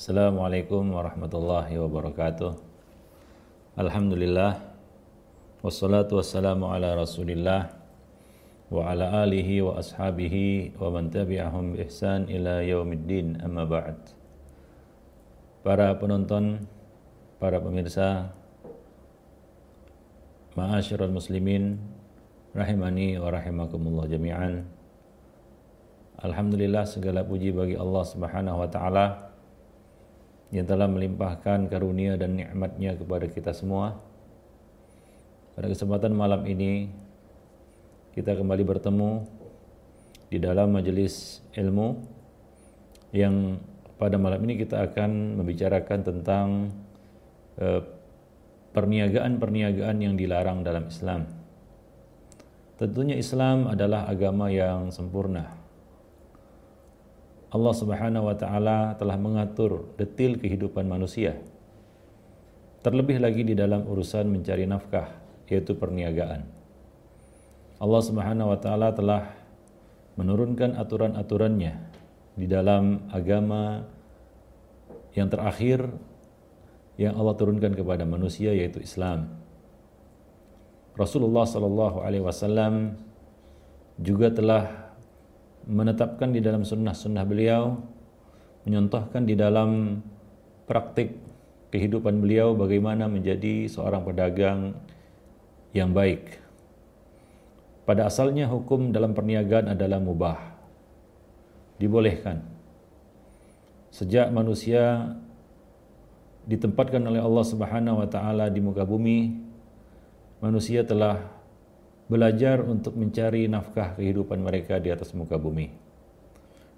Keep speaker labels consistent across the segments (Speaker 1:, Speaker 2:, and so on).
Speaker 1: Assalamualaikum warahmatullahi wabarakatuh. Alhamdulillah wassalatu wassalamu ala Rasulillah wa ala alihi wa ashabihi wa man tabi'ahum bi ihsan ila yaumiddin amma ba'd. Para penonton, para pemirsa, ma'asyiral muslimin rahimani wa rahimakumullah jami'an. Alhamdulillah segala puji bagi Allah Subhanahu wa taala yang telah melimpahkan karunia dan nikmatnya kepada kita semua. Pada kesempatan malam ini kita kembali bertemu di dalam majelis ilmu yang pada malam ini kita akan membicarakan tentang eh, perniagaan-perniagaan yang dilarang dalam Islam. Tentunya Islam adalah agama yang sempurna Allah Subhanahu wa taala telah mengatur detil kehidupan manusia. Terlebih lagi di dalam urusan mencari nafkah, yaitu perniagaan. Allah Subhanahu wa taala telah menurunkan aturan-aturannya di dalam agama yang terakhir yang Allah turunkan kepada manusia yaitu Islam. Rasulullah sallallahu alaihi wasallam juga telah menetapkan di dalam sunnah-sunnah beliau, menyontohkan di dalam praktik kehidupan beliau bagaimana menjadi seorang pedagang yang baik. Pada asalnya hukum dalam perniagaan adalah mubah. Dibolehkan. Sejak manusia ditempatkan oleh Allah Subhanahu wa taala di muka bumi, manusia telah belajar untuk mencari nafkah kehidupan mereka di atas muka bumi.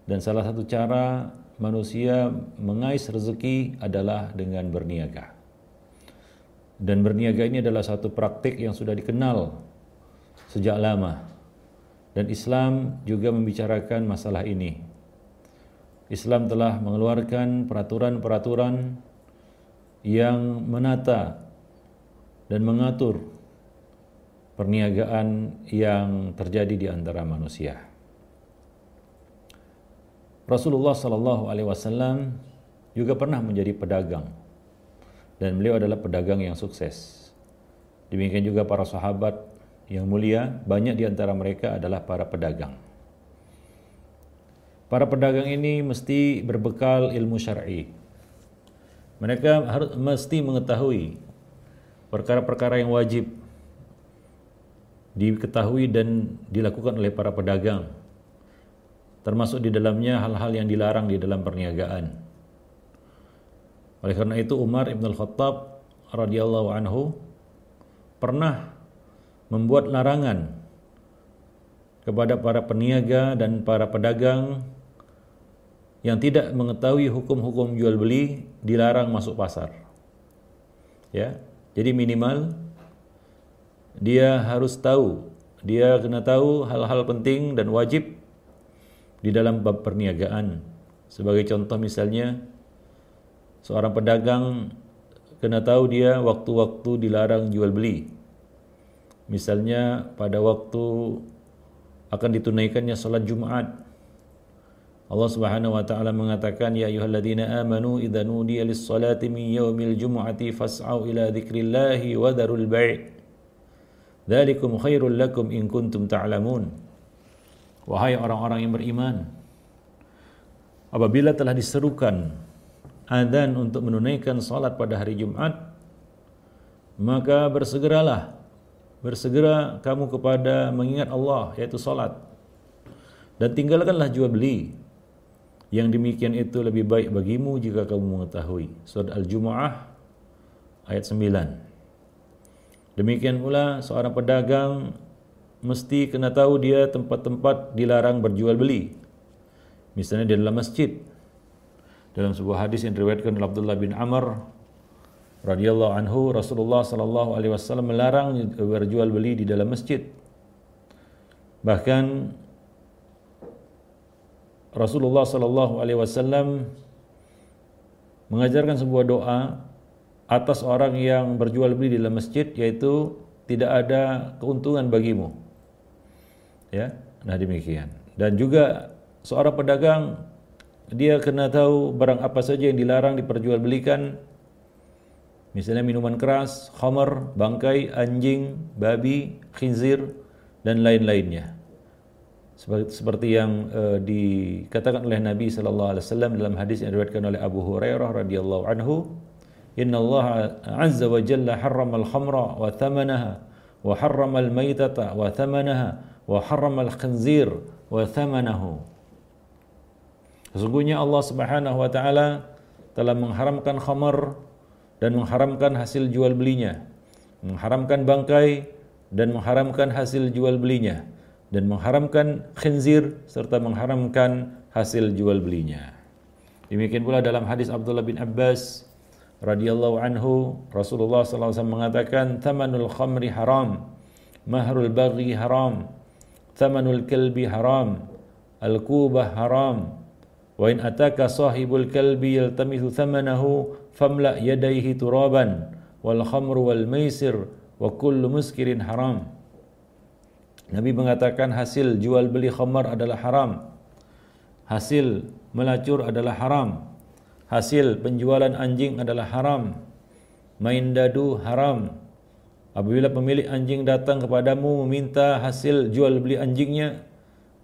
Speaker 1: Dan salah satu cara manusia mengais rezeki adalah dengan berniaga. Dan berniaga ini adalah satu praktik yang sudah dikenal sejak lama. Dan Islam juga membicarakan masalah ini. Islam telah mengeluarkan peraturan-peraturan yang menata dan mengatur perniagaan yang terjadi di antara manusia. Rasulullah Shallallahu Alaihi Wasallam juga pernah menjadi pedagang dan beliau adalah pedagang yang sukses. Demikian juga para sahabat yang mulia, banyak di antara mereka adalah para pedagang. Para pedagang ini mesti berbekal ilmu syar'i. Mereka harus mesti mengetahui perkara-perkara yang wajib diketahui dan dilakukan oleh para pedagang termasuk di dalamnya hal-hal yang dilarang di dalam perniagaan oleh karena itu Umar Ibn Al-Khattab radhiyallahu anhu pernah membuat larangan kepada para peniaga dan para pedagang yang tidak mengetahui hukum-hukum jual beli dilarang masuk pasar. Ya. Jadi minimal dia harus tahu, dia kena tahu hal-hal penting dan wajib di dalam bab perniagaan. Sebagai contoh misalnya, seorang pedagang kena tahu dia waktu-waktu dilarang jual beli. Misalnya pada waktu akan ditunaikannya salat Jumat. Allah Subhanahu wa taala mengatakan ya ayyuhalladzina amanu idza nudiya lis-salati min yaumil jumu'ati fas'au ila dzikrillahi wa darul bai'. Dzalikum khairul lakum in kuntum ta'lamun. Wahai orang-orang yang beriman, apabila telah diserukan adzan untuk menunaikan salat pada hari Jumat, maka bersegeralah bersegera kamu kepada mengingat Allah yaitu salat. Dan tinggalkanlah jual beli. Yang demikian itu lebih baik bagimu jika kamu mengetahui. Surat Al-Jumu'ah ayat 9 Demikian pula seorang pedagang mesti kena tahu dia tempat-tempat dilarang berjual beli. Misalnya di dalam masjid. Dalam sebuah hadis yang diriwayatkan oleh Abdullah bin Amr radhiyallahu anhu Rasulullah sallallahu alaihi wasallam melarang berjual beli di dalam masjid. Bahkan Rasulullah sallallahu alaihi wasallam mengajarkan sebuah doa atas orang yang berjual beli di dalam masjid yaitu tidak ada keuntungan bagimu. Ya. Nah, demikian. Dan juga seorang pedagang dia kena tahu barang apa saja yang dilarang diperjualbelikan. Misalnya minuman keras, khamar, bangkai, anjing, babi, khinzir, dan lain-lainnya. Seperti, yang uh, dikatakan oleh Nabi sallallahu alaihi wasallam dalam hadis yang diriwayatkan oleh Abu Hurairah radhiyallahu anhu, "Inna Allah azza wa jalla harrama al-khamra wa thamanaha wa harrama al-maitata wa thamanaha wa harrama al-khinzir wa thamanahu." Sesungguhnya Allah Subhanahu wa taala telah mengharamkan khamar dan mengharamkan hasil jual belinya, mengharamkan bangkai dan mengharamkan hasil jual belinya dan mengharamkan khinzir serta mengharamkan hasil jual belinya. Demikian pula dalam hadis Abdullah bin Abbas radhiyallahu anhu Rasulullah SAW mengatakan thamanul khamri haram mahrul baghi haram thamanul kalbi haram al-kubah haram Wa in ataka sahibul kalbi yaltamithu thamanahu famla yadayhi turaban wal khamru wal maisir wa kullu muskirin haram. Nabi mengatakan hasil jual beli khamar adalah haram. Hasil melacur adalah haram. Hasil penjualan anjing adalah haram. Main dadu haram. Apabila pemilik anjing datang kepadamu meminta hasil jual beli anjingnya,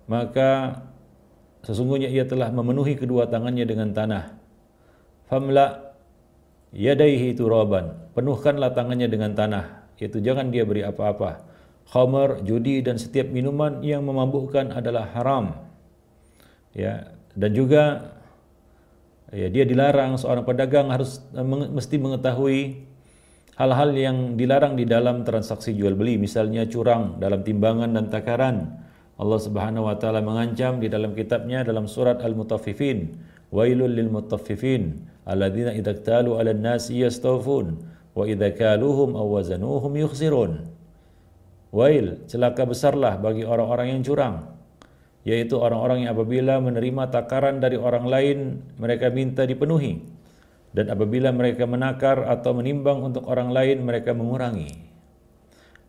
Speaker 1: maka sesungguhnya ia telah memenuhi kedua tangannya dengan tanah. Famla yadaihi turaban. Penuhkanlah tangannya dengan tanah. Yaitu jangan dia beri apa-apa. Khamar, judi dan setiap minuman yang memabukkan adalah haram. Ya, dan juga ya, dia dilarang. Seorang pedagang harus mesti mengetahui hal-hal yang dilarang di dalam transaksi jual beli, misalnya curang dalam timbangan dan takaran, Allah Subhanahu wa taala mengancam di dalam kitabnya dalam surat Al-Mutaffifin, "Wailul lil mutaffifin. Alladzina idza ktalu 'alan nasi yastawfun wa idza kaluhum aw wazanuhum yukhsirun." Wail, celaka besarlah bagi orang-orang yang curang, yaitu orang-orang yang apabila menerima takaran dari orang lain mereka minta dipenuhi dan apabila mereka menakar atau menimbang untuk orang lain mereka mengurangi.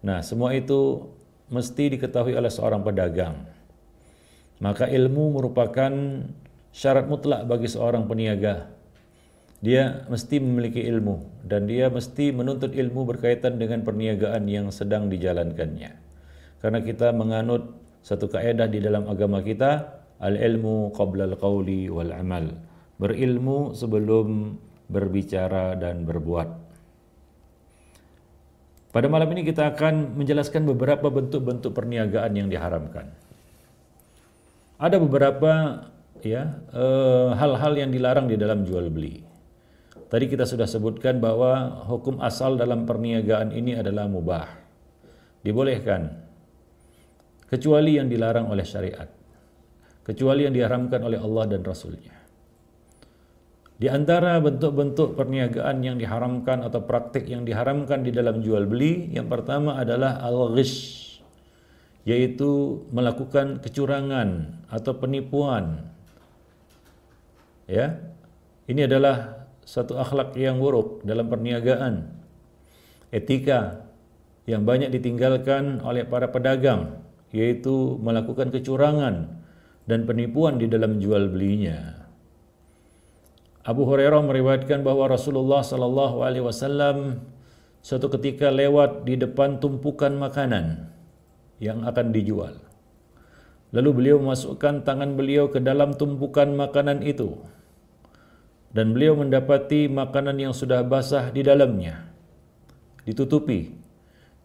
Speaker 1: Nah, semua itu mesti diketahui oleh seorang pedagang. Maka ilmu merupakan syarat mutlak bagi seorang peniaga. Dia mesti memiliki ilmu dan dia mesti menuntut ilmu berkaitan dengan perniagaan yang sedang dijalankannya. Karena kita menganut satu kaedah di dalam agama kita, al-ilmu qabla al-qawli wal amal. Berilmu sebelum berbicara dan berbuat. Pada malam ini kita akan menjelaskan beberapa bentuk-bentuk perniagaan yang diharamkan. Ada beberapa ya eh, hal-hal yang dilarang di dalam jual beli. Tadi kita sudah sebutkan bahwa hukum asal dalam perniagaan ini adalah mubah. Dibolehkan. Kecuali yang dilarang oleh syariat. Kecuali yang diharamkan oleh Allah dan Rasulnya. Di antara bentuk-bentuk perniagaan yang diharamkan atau praktik yang diharamkan di dalam jual beli, yang pertama adalah al-ghish, yaitu melakukan kecurangan atau penipuan. Ya. Ini adalah satu akhlak yang buruk dalam perniagaan. Etika yang banyak ditinggalkan oleh para pedagang, yaitu melakukan kecurangan dan penipuan di dalam jual belinya. Abu Hurairah meriwayatkan bahwa Rasulullah sallallahu alaihi wasallam suatu ketika lewat di depan tumpukan makanan yang akan dijual. Lalu beliau memasukkan tangan beliau ke dalam tumpukan makanan itu. Dan beliau mendapati makanan yang sudah basah di dalamnya. Ditutupi.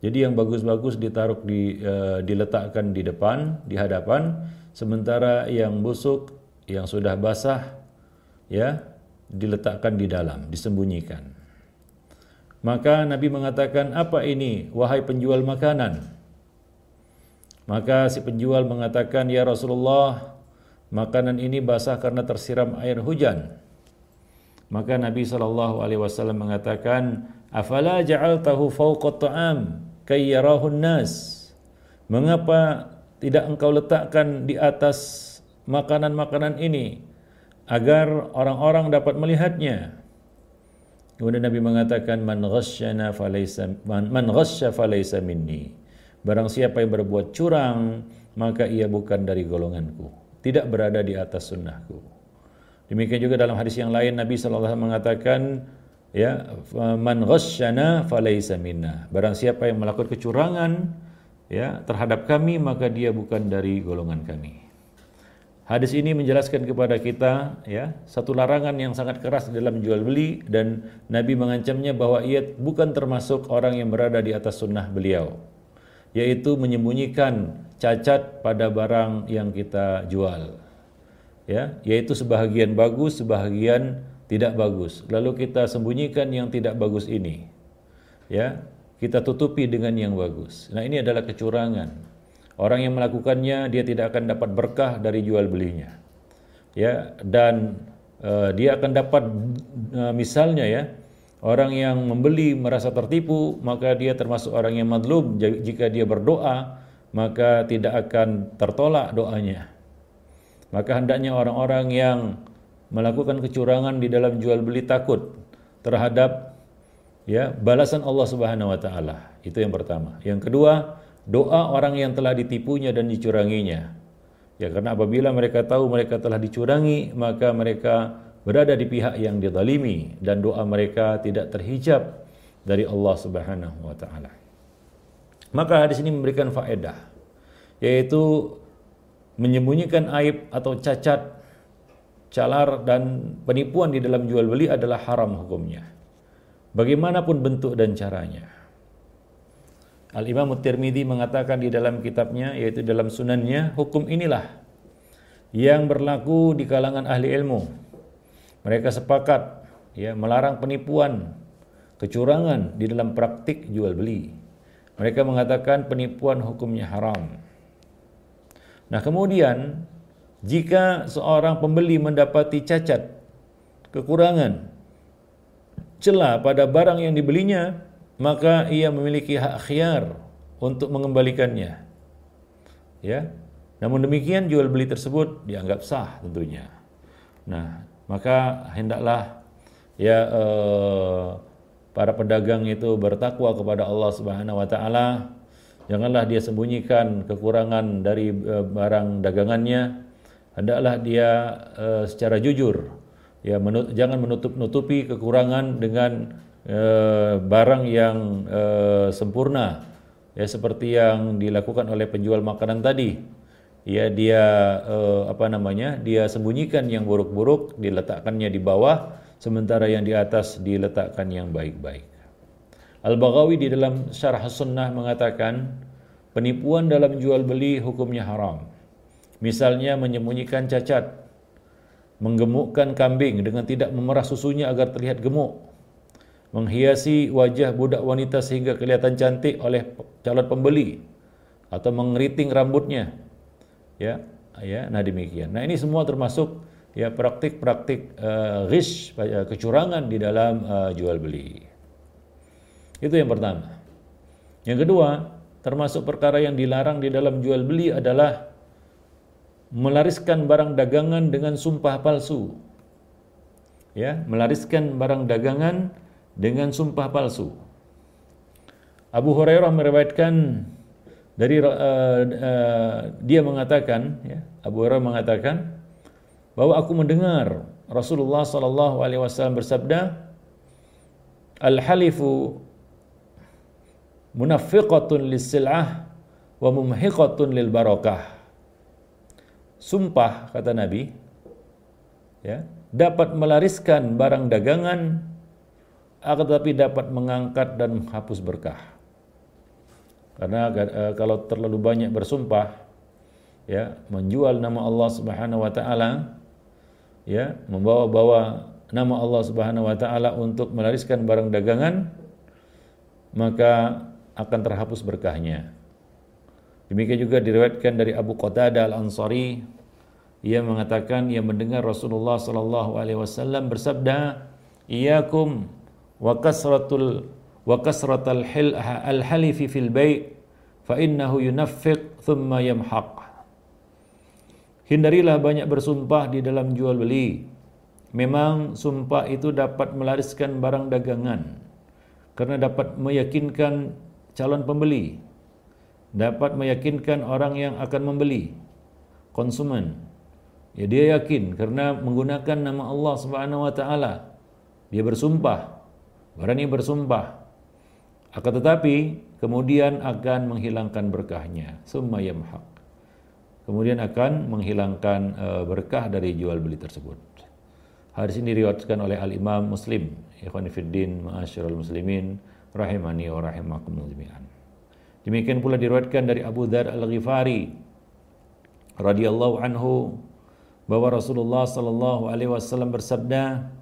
Speaker 1: Jadi yang bagus-bagus ditaruh di uh, diletakkan di depan, di hadapan, sementara yang busuk, yang sudah basah ya, diletakkan di dalam, disembunyikan. Maka Nabi mengatakan, apa ini wahai penjual makanan? Maka si penjual mengatakan, ya Rasulullah, makanan ini basah karena tersiram air hujan. Maka Nabi saw mengatakan, afala ja'altahu fawqa ta'am kayyarahun nas. Mengapa tidak engkau letakkan di atas makanan-makanan ini agar orang-orang dapat melihatnya. Kemudian Nabi mengatakan man ghasyana falaysa man, man ghasya falaysa minni. Barang siapa yang berbuat curang, maka ia bukan dari golonganku. Tidak berada di atas sunnahku. Demikian juga dalam hadis yang lain Nabi SAW mengatakan ya man ghasyana falaysa minna. Barang siapa yang melakukan kecurangan ya terhadap kami maka dia bukan dari golongan kami. Hadis ini menjelaskan kepada kita ya satu larangan yang sangat keras dalam jual beli dan Nabi mengancamnya bahwa ia bukan termasuk orang yang berada di atas sunnah beliau yaitu menyembunyikan cacat pada barang yang kita jual ya yaitu sebahagian bagus sebahagian tidak bagus. Lalu kita sembunyikan yang tidak bagus ini. Ya kita tutupi dengan yang bagus. Nah ini adalah kecurangan. Orang yang melakukannya dia tidak akan dapat berkah dari jual belinya. Ya, dan uh, dia akan dapat uh, misalnya ya, orang yang membeli merasa tertipu, maka dia termasuk orang yang madlum jika dia berdoa, maka tidak akan tertolak doanya. Maka hendaknya orang-orang yang melakukan kecurangan di dalam jual beli takut terhadap ya balasan Allah Subhanahu wa taala. Itu yang pertama. Yang kedua, doa orang yang telah ditipunya dan dicuranginya. Ya karena apabila mereka tahu mereka telah dicurangi, maka mereka berada di pihak yang dizalimi dan doa mereka tidak terhijab dari Allah Subhanahu wa taala. Maka hadis ini memberikan faedah yaitu menyembunyikan aib atau cacat, calar dan penipuan di dalam jual beli adalah haram hukumnya. Bagaimanapun bentuk dan caranya. Al-Imam Tirmidzi mengatakan di dalam kitabnya yaitu dalam sunannya hukum inilah yang berlaku di kalangan ahli ilmu. Mereka sepakat ya melarang penipuan, kecurangan di dalam praktik jual beli. Mereka mengatakan penipuan hukumnya haram. Nah, kemudian jika seorang pembeli mendapati cacat, kekurangan, celah pada barang yang dibelinya, maka ia memiliki hak khiar untuk mengembalikannya. Ya. Namun demikian jual beli tersebut dianggap sah tentunya. Nah, maka hendaklah ya eh, para pedagang itu bertakwa kepada Allah Subhanahu wa taala. Janganlah dia sembunyikan kekurangan dari eh, barang dagangannya. Hendaklah dia eh, secara jujur ya menut jangan menutup-nutupi kekurangan dengan Eh, barang yang uh, sempurna ya seperti yang dilakukan oleh penjual makanan tadi. Ya dia uh, apa namanya dia sembunyikan yang buruk-buruk diletakkannya di bawah sementara yang di atas diletakkan yang baik-baik. Al-Baghawi di dalam Syarah Sunnah mengatakan penipuan dalam jual beli hukumnya haram misalnya menyembunyikan cacat menggemukkan kambing dengan tidak memerah susunya agar terlihat gemuk menghiasi wajah budak wanita sehingga kelihatan cantik oleh calon pembeli atau mengeriting rambutnya. Ya ya nah demikian. Nah ini semua termasuk ya praktik-praktik uh, ghish uh, kecurangan di dalam uh, jual beli. Itu yang pertama. Yang kedua termasuk perkara yang dilarang di dalam jual beli adalah melariskan barang dagangan dengan sumpah palsu ya melariskan barang dagangan dengan sumpah palsu. Abu Hurairah meriwayatkan dari uh, uh, dia mengatakan ya, Abu Hurairah mengatakan bahwa aku mendengar Rasulullah sallallahu alaihi wasallam bersabda Al-halifu munafiqatun lis-sil'ah wa mumhiqatun lil barakah. Sumpah kata Nabi ya, dapat melariskan barang dagangan akan tetapi dapat mengangkat dan menghapus berkah. Karena e, kalau terlalu banyak bersumpah ya, menjual nama Allah Subhanahu wa taala ya, membawa-bawa nama Allah Subhanahu wa taala untuk melariskan barang dagangan maka akan terhapus berkahnya. Demikian juga diriwayatkan dari Abu Qatadah Al-Ansari. Ia mengatakan ia mendengar Rasulullah sallallahu alaihi wasallam bersabda, "Iyyakum wa kasratul wa kasratal hil al halifi fil bai' fa innahu yunaffiq thumma yamhaq. Hindarilah banyak bersumpah di dalam jual beli. Memang sumpah itu dapat melariskan barang dagangan karena dapat meyakinkan calon pembeli, dapat meyakinkan orang yang akan membeli, konsumen. Ya dia yakin karena menggunakan nama Allah Subhanahu wa taala. Dia bersumpah. Berani bersumpah. Akan tetapi kemudian akan menghilangkan berkahnya. Summa yamhaq. Kemudian akan menghilangkan uh, berkah dari jual beli tersebut. Hadis ini diriwayatkan oleh Al Imam Muslim. Ikhwan fiddin, ma'asyiral muslimin, rahimani wa rahimakumullah. Demikian pula diriwayatkan dari Abu Dzar Al-Ghifari radhiyallahu anhu bahwa Rasulullah sallallahu alaihi wasallam bersabda,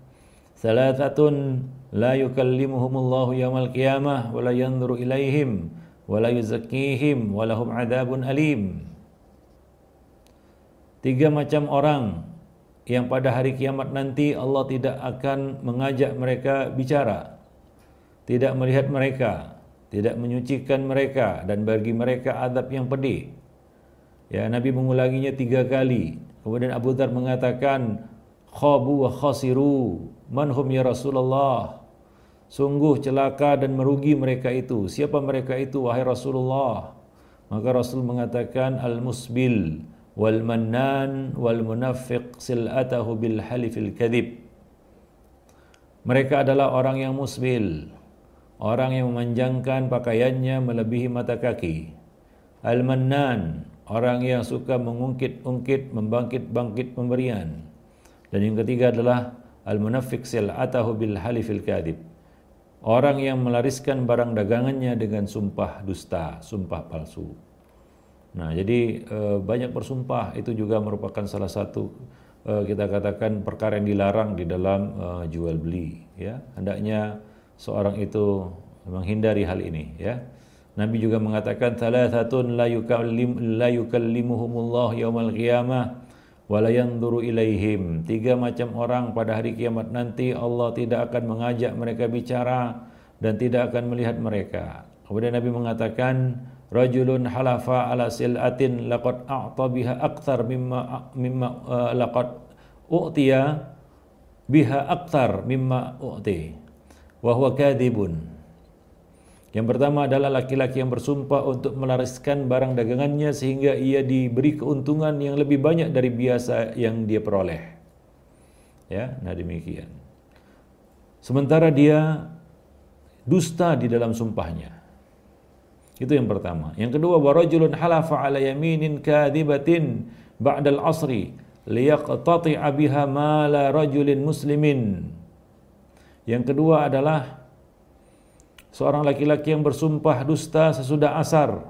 Speaker 1: "Thalathatun la yukallimuhumullahu yaumal qiyamah wa la yanzuru ilaihim wa la yuzakkihim wa lahum adzabun alim." Tiga macam orang yang pada hari kiamat nanti Allah tidak akan mengajak mereka bicara, tidak melihat mereka, tidak menyucikan mereka dan bagi mereka adab yang pedih. Ya, Nabi mengulanginya tiga kali Kemudian Abu Dhar mengatakan, Khabu wa khasiru, manhum ya Rasulullah. Sungguh celaka dan merugi mereka itu. Siapa mereka itu, wahai Rasulullah? Maka Rasul mengatakan, Al-musbil, wal mannan, wal munafiq sil'atahu bil halifil kadhib. Mereka adalah orang yang musbil, orang yang memanjangkan pakaiannya melebihi mata kaki. Al-mannan, orang yang suka mengungkit-ungkit, membangkit-bangkit pemberian. Dan yang ketiga adalah al-munafiq sil'atahu bil halifil kadib. Orang yang melariskan barang dagangannya dengan sumpah dusta, sumpah palsu. Nah, jadi e, banyak bersumpah itu juga merupakan salah satu e, kita katakan perkara yang dilarang di dalam e, jual beli, ya. Hendaknya seorang itu menghindari hal ini, ya. Nabi juga mengatakan thalathatun la yukallim la yukallimuhumullah yaumal qiyamah wa la yanzuru ilaihim. Tiga macam orang pada hari kiamat nanti Allah tidak akan mengajak mereka bicara dan tidak akan melihat mereka. Kemudian Nabi mengatakan rajulun halafa ala sil'atin laqad a'ta biha akthar mimma mimma uh, laqad u'tiya biha akthar mimma u'ti wa huwa kadhibun yang pertama adalah laki-laki yang bersumpah untuk melariskan barang dagangannya sehingga ia diberi keuntungan yang lebih banyak dari biasa yang dia peroleh. Ya, nah demikian. Sementara dia dusta di dalam sumpahnya. Itu yang pertama. Yang kedua, warajulun halafa ala yaminin kadhibatin ba'dal asri liyaqtati'a biha mala rajulin muslimin. Yang kedua adalah seorang laki-laki yang bersumpah dusta sesudah asar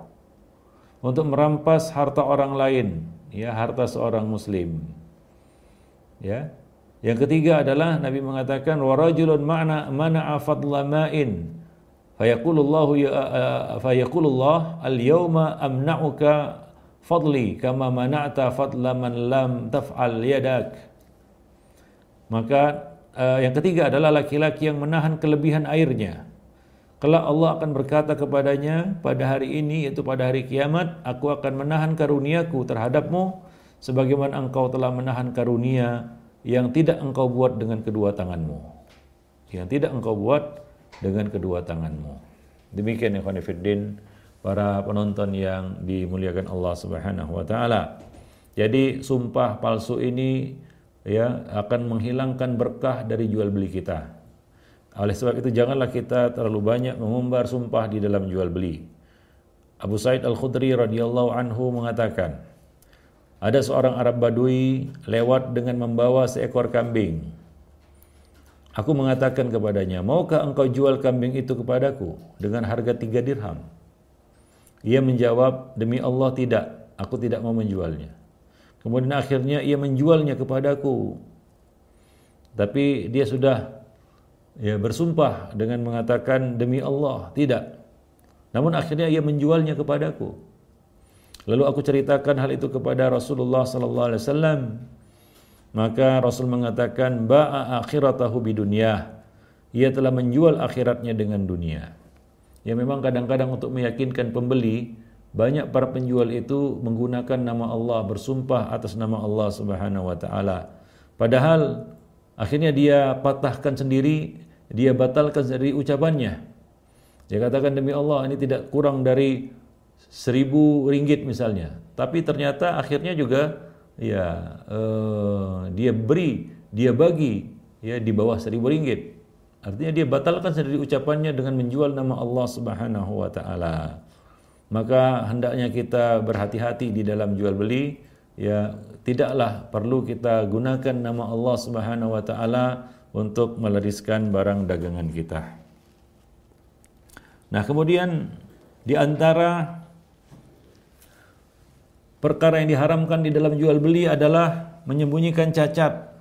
Speaker 1: untuk merampas harta orang lain, ya harta seorang muslim. Ya. Yang ketiga adalah Nabi mengatakan warajulun ma'na mana fadla ma'in fayaqulullahu ya fayaqulullah al-yawma amna'uka fadli kama mana'ta fadla man lam taf'al yadak. Maka uh, yang ketiga adalah laki-laki yang menahan kelebihan airnya Kelak Allah akan berkata kepadanya pada hari ini yaitu pada hari kiamat aku akan menahan karuniaku terhadapmu sebagaimana engkau telah menahan karunia yang tidak engkau buat dengan kedua tanganmu. Yang tidak engkau buat dengan kedua tanganmu. Demikian ya Khonifuddin para penonton yang dimuliakan Allah Subhanahu wa taala. Jadi sumpah palsu ini ya akan menghilangkan berkah dari jual beli kita. Oleh sebab itu janganlah kita terlalu banyak mengumbar sumpah di dalam jual beli. Abu Said Al-Khudri radhiyallahu anhu mengatakan, ada seorang Arab Badui lewat dengan membawa seekor kambing. Aku mengatakan kepadanya, maukah engkau jual kambing itu kepadaku dengan harga tiga dirham? Ia menjawab, demi Allah tidak, aku tidak mau menjualnya. Kemudian akhirnya ia menjualnya kepadaku. Tapi dia sudah ya bersumpah dengan mengatakan demi Allah. Tidak. Namun akhirnya ia menjualnya kepadaku. Lalu aku ceritakan hal itu kepada Rasulullah sallallahu alaihi wasallam. Maka Rasul mengatakan ba'a akhiratahu bidunya ia telah menjual akhiratnya dengan dunia. Ya memang kadang-kadang untuk meyakinkan pembeli banyak para penjual itu menggunakan nama Allah bersumpah atas nama Allah Subhanahu wa taala padahal Akhirnya dia patahkan sendiri, dia batalkan dari ucapannya. Dia katakan demi Allah ini tidak kurang dari seribu ringgit misalnya. Tapi ternyata akhirnya juga ya uh, dia beri, dia bagi ya di bawah seribu ringgit. Artinya dia batalkan sendiri ucapannya dengan menjual nama Allah Subhanahu wa taala. Maka hendaknya kita berhati-hati di dalam jual beli ya tidaklah perlu kita gunakan nama Allah Subhanahu wa taala untuk melariskan barang dagangan kita. Nah, kemudian di antara perkara yang diharamkan di dalam jual beli adalah menyembunyikan cacat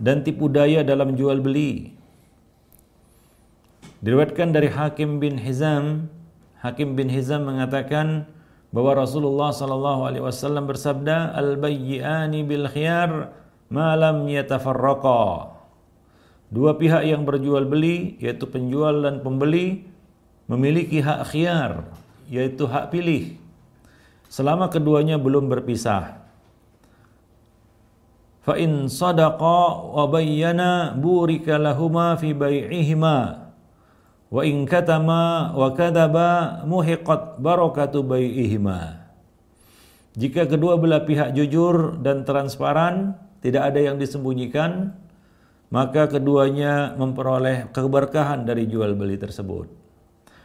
Speaker 1: dan tipu daya dalam jual beli. Diriwayatkan dari Hakim bin Hizam, Hakim bin Hizam mengatakan bahwa Rasulullah sallallahu alaihi wasallam bersabda, "Al-bayyani bil khiyar ma lam yatafarraqa." Dua pihak yang berjual beli yaitu penjual dan pembeli memiliki hak khiyar yaitu hak pilih selama keduanya belum berpisah. Fa in sadaqa wa bayyana burika lahuma fi bai'ihima wa in katama wa kadaba muhiqat barakatu bai'ihima. Jika kedua belah pihak jujur dan transparan, tidak ada yang disembunyikan, maka keduanya memperoleh keberkahan dari jual beli tersebut.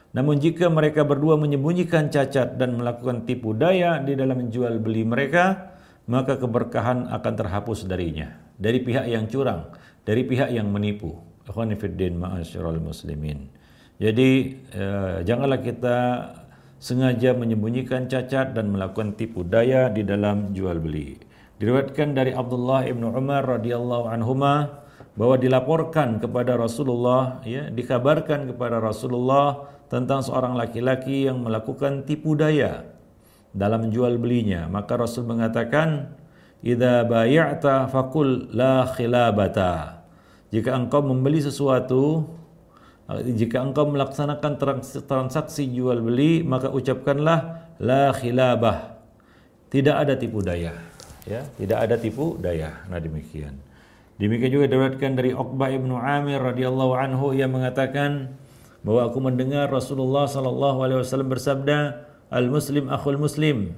Speaker 1: Namun jika mereka berdua menyembunyikan cacat dan melakukan tipu daya di dalam jual beli mereka, maka keberkahan akan terhapus darinya. Dari pihak yang curang, dari pihak yang menipu. Akhwanifiddin ma'asyiral muslimin. Jadi eh, janganlah kita sengaja menyembunyikan cacat dan melakukan tipu daya di dalam jual beli. Diriwayatkan dari Abdullah ibn Umar radhiyallahu anhuma bahwa dilaporkan kepada Rasulullah ya dikabarkan kepada Rasulullah tentang seorang laki-laki yang melakukan tipu daya dalam jual belinya maka Rasul mengatakan idza bay'ata faqul la khilabata jika engkau membeli sesuatu jika engkau melaksanakan transaksi jual beli maka ucapkanlah la khilabah tidak ada tipu daya ya tidak ada tipu daya nah demikian demikian juga diriwayatkan dari Uqbah ibnu Amir radhiyallahu anhu yang mengatakan bahwa aku mendengar Rasulullah sallallahu alaihi wasallam bersabda, "Al-muslim akhul muslim.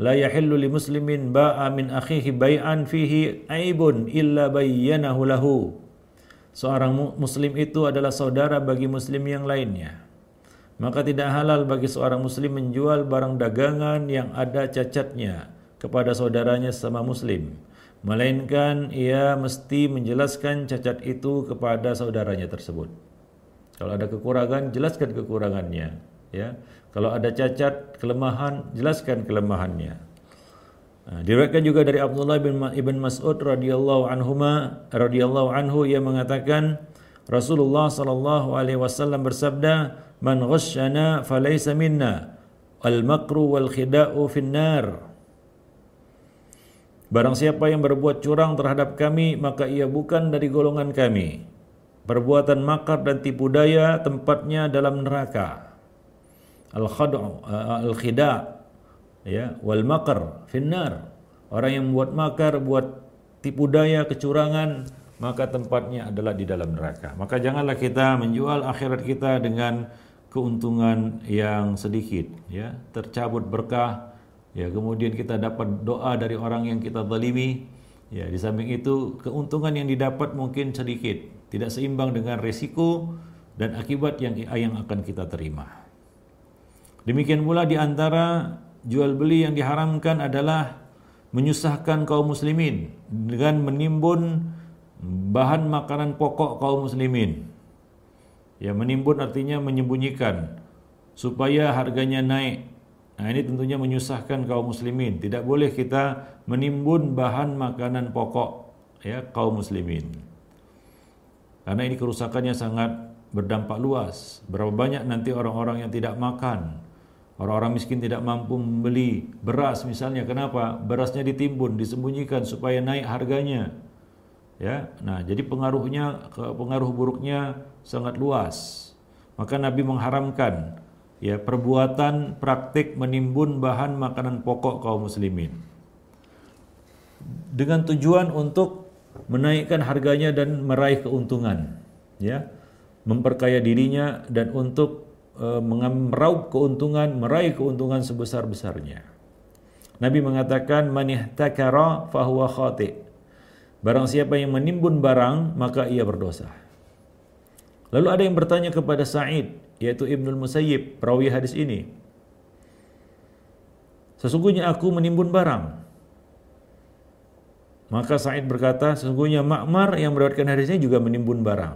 Speaker 1: La yahillu li muslimin ba'a min akhihi bai'an fihi aibun illa bayyanahu lahu." Seorang muslim itu adalah saudara bagi muslim yang lainnya. Maka tidak halal bagi seorang muslim menjual barang dagangan yang ada cacatnya kepada saudaranya sama muslim melainkan ia mesti menjelaskan cacat itu kepada saudaranya tersebut. Kalau ada kekurangan, jelaskan kekurangannya. Ya, kalau ada cacat, kelemahan, jelaskan kelemahannya. Nah, diriwayatkan juga dari Abdullah bin Ibn Mas'ud radhiyallahu anhuma radhiyallahu anhu ia mengatakan Rasulullah sallallahu alaihi wasallam bersabda, "Man ghasyana falaysa minna, al makru wal khida'u finnar." Barang siapa yang berbuat curang terhadap kami, maka ia bukan dari golongan kami. Perbuatan makar dan tipu daya tempatnya dalam neraka. Al-khad'u uh, al-khida' ya wal makar finnar. Orang yang membuat makar, buat tipu daya, kecurangan, maka tempatnya adalah di dalam neraka. Maka janganlah kita menjual akhirat kita dengan keuntungan yang sedikit, ya, tercabut berkah, ya, kemudian kita dapat doa dari orang yang kita zalimi, ya, di samping itu keuntungan yang didapat mungkin sedikit, tidak seimbang dengan resiko dan akibat yang yang akan kita terima. Demikian pula di antara jual beli yang diharamkan adalah menyusahkan kaum muslimin dengan menimbun bahan makanan pokok kaum muslimin. Ya, menimbun artinya menyembunyikan supaya harganya naik. Nah, ini tentunya menyusahkan kaum muslimin. Tidak boleh kita menimbun bahan makanan pokok ya kaum muslimin. Karena ini kerusakannya sangat berdampak luas. Berapa banyak nanti orang-orang yang tidak makan, orang-orang miskin tidak mampu membeli beras misalnya. Kenapa? Berasnya ditimbun, disembunyikan supaya naik harganya. Ya, nah jadi pengaruhnya, pengaruh buruknya sangat luas. Maka Nabi mengharamkan ya perbuatan praktik menimbun bahan makanan pokok kaum muslimin dengan tujuan untuk menaikkan harganya dan meraih keuntungan ya memperkaya dirinya dan untuk meraup keuntungan meraih keuntungan sebesar-besarnya Nabi mengatakan man ihtakara fahuwa khati. Barang siapa yang menimbun barang maka ia berdosa. Lalu ada yang bertanya kepada Sa'id yaitu Ibnul Musayyib perawi hadis ini. Sesungguhnya aku menimbun barang. Maka Sa'id berkata, sesungguhnya Ma'mar yang meriwayatkan hadisnya juga menimbun barang.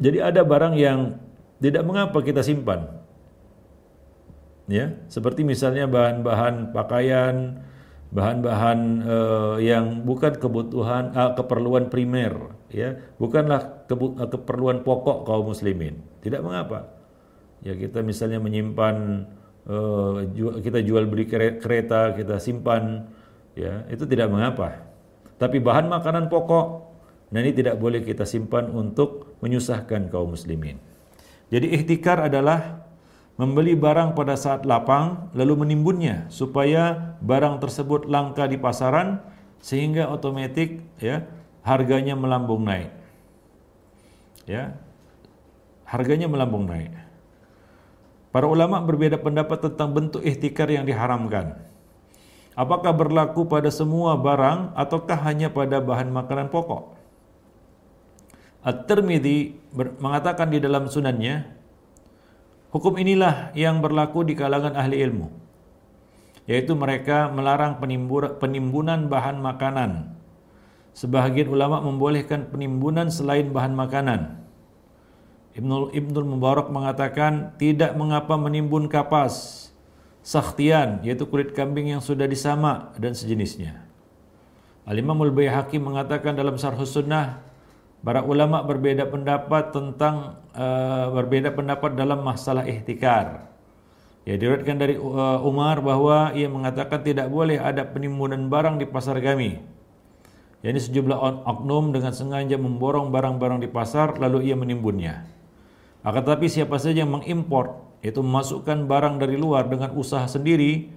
Speaker 1: Jadi ada barang yang tidak mengapa kita simpan. Ya, seperti misalnya bahan-bahan pakaian, bahan-bahan uh, yang bukan kebutuhan uh, keperluan primer, ya, bukanlah kebu uh, keperluan pokok kaum muslimin. Tidak mengapa. Ya kita misalnya menyimpan uh, ju kita jual beli kereta, kita simpan ya itu tidak mengapa. Tapi bahan makanan pokok, nah ini tidak boleh kita simpan untuk menyusahkan kaum muslimin. Jadi ihtikar adalah membeli barang pada saat lapang lalu menimbunnya supaya barang tersebut langka di pasaran sehingga otomatis ya harganya melambung naik. Ya. Harganya melambung naik. Para ulama berbeda pendapat tentang bentuk ihtikar yang diharamkan. Apakah berlaku pada semua barang ataukah hanya pada bahan makanan pokok? At-Tirmidzi mengatakan di dalam sunannya, hukum inilah yang berlaku di kalangan ahli ilmu, yaitu mereka melarang penimbunan bahan makanan. Sebahagian ulama membolehkan penimbunan selain bahan makanan. Ibnul Ibnul Mubarak mengatakan tidak mengapa menimbun kapas sakhtian yaitu kulit kambing yang sudah disamak dan sejenisnya. Al-Imamul Baihaqi mengatakan dalam Sarh Sunnah para ulama berbeda pendapat tentang uh, berbeda pendapat dalam masalah ihtikar. Ya diriwayatkan dari uh, Umar bahwa ia mengatakan tidak boleh ada penimbunan barang di pasar kami. Ya, ini sejumlah oknum dengan sengaja memborong barang-barang di pasar lalu ia menimbunnya. Akan tetapi siapa saja yang mengimport yaitu memasukkan barang dari luar dengan usaha sendiri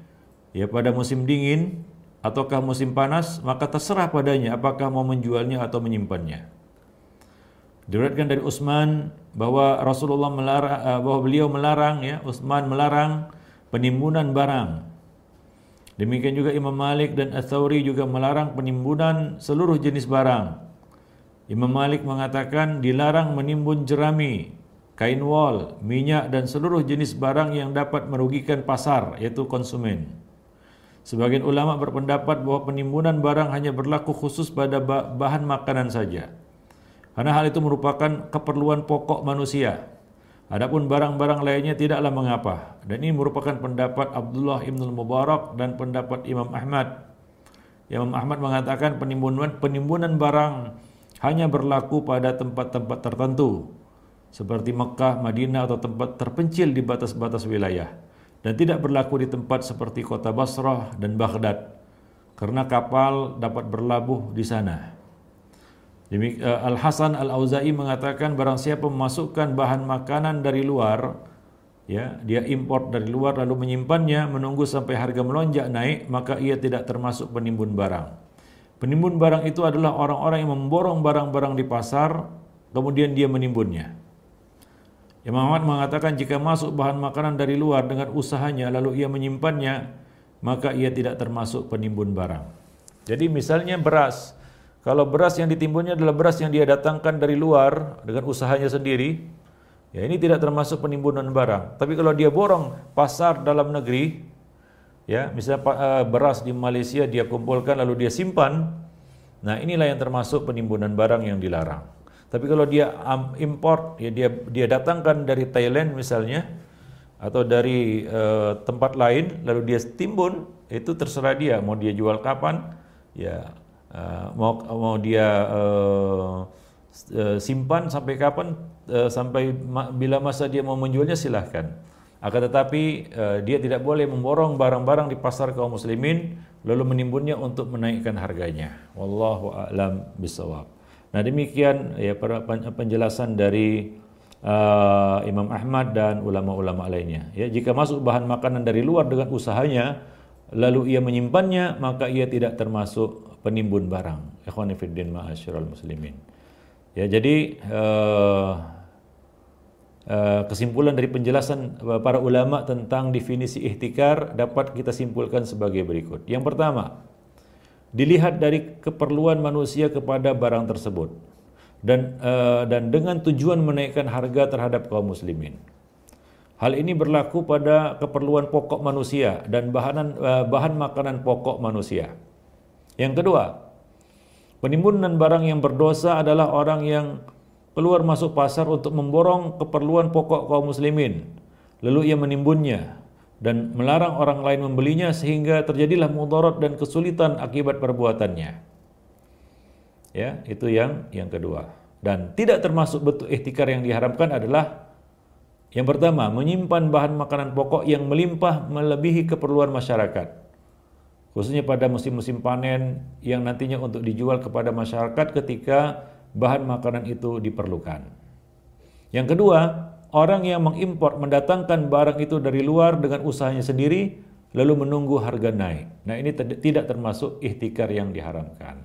Speaker 1: ya pada musim dingin ataukah musim panas maka terserah padanya apakah mau menjualnya atau menyimpannya. Diriwayatkan dari Utsman bahwa Rasulullah melarang eh, bahwa beliau melarang ya Utsman melarang penimbunan barang. Demikian juga Imam Malik dan Ats-Tsauri juga melarang penimbunan seluruh jenis barang. Imam Malik mengatakan dilarang menimbun jerami, kain wol, minyak dan seluruh jenis barang yang dapat merugikan pasar yaitu konsumen. Sebagian ulama berpendapat bahwa penimbunan barang hanya berlaku khusus pada bahan makanan saja. Karena hal itu merupakan keperluan pokok manusia. Adapun barang-barang lainnya tidaklah mengapa. Dan ini merupakan pendapat Abdullah Ibn Mubarak dan pendapat Imam Ahmad. Imam Ahmad mengatakan penimbunan penimbunan barang hanya berlaku pada tempat-tempat tertentu seperti Mekah, Madinah atau tempat terpencil di batas-batas wilayah dan tidak berlaku di tempat seperti kota Basrah dan Baghdad karena kapal dapat berlabuh di sana. Eh, Al Hasan Al Auza'i mengatakan barang siapa memasukkan bahan makanan dari luar ya dia import dari luar lalu menyimpannya menunggu sampai harga melonjak naik maka ia tidak termasuk penimbun barang. Penimbun barang itu adalah orang-orang yang memborong barang-barang di pasar kemudian dia menimbunnya. Imam Ahmad mengatakan jika masuk bahan makanan dari luar dengan usahanya lalu ia menyimpannya, maka ia tidak termasuk penimbun barang. Jadi misalnya beras, kalau beras yang ditimbunnya adalah beras yang dia datangkan dari luar dengan usahanya sendiri, ya ini tidak termasuk penimbunan barang. Tapi kalau dia borong pasar dalam negeri, ya misalnya eh, beras di Malaysia dia kumpulkan lalu dia simpan, nah inilah yang termasuk penimbunan barang yang dilarang. Tapi kalau dia import, ya dia dia datangkan dari Thailand misalnya atau dari uh, tempat lain, lalu dia timbun, itu terserah dia mau dia jual kapan, ya uh, mau mau dia uh, simpan sampai kapan, uh, sampai ma bila masa dia mau menjualnya silahkan. Akan tetapi uh, dia tidak boleh memborong barang-barang di pasar kaum muslimin lalu menimbunnya untuk menaikkan harganya. Wallahu a'lam bisawab. Nah demikian ya penjelasan dari uh, Imam Ahmad dan ulama-ulama lainnya. Ya jika masuk bahan makanan dari luar dengan usahanya, lalu ia menyimpannya, maka ia tidak termasuk penimbun barang. Ikhwanifiddin ma'asyiral muslimin. Ya jadi uh, uh, kesimpulan dari penjelasan uh, para ulama tentang definisi ihtikar dapat kita simpulkan sebagai berikut. Yang pertama, dilihat dari keperluan manusia kepada barang tersebut dan dan dengan tujuan menaikkan harga terhadap kaum muslimin. Hal ini berlaku pada keperluan pokok manusia dan bahan uh, bahan makanan pokok manusia. Yang kedua, penimbunan barang yang berdosa adalah orang yang keluar masuk pasar untuk memborong keperluan pokok kaum muslimin. Lalu ia menimbunnya dan melarang orang lain membelinya sehingga terjadilah mudarat dan kesulitan akibat perbuatannya. Ya, itu yang yang kedua. Dan tidak termasuk bentuk ihtikar yang diharamkan adalah yang pertama, menyimpan bahan makanan pokok yang melimpah melebihi keperluan masyarakat khususnya pada musim-musim panen yang nantinya untuk dijual kepada masyarakat ketika bahan makanan itu diperlukan. Yang kedua, orang yang mengimpor mendatangkan barang itu dari luar dengan usahanya sendiri lalu menunggu harga naik. Nah, ini tidak termasuk ihtikar yang diharamkan.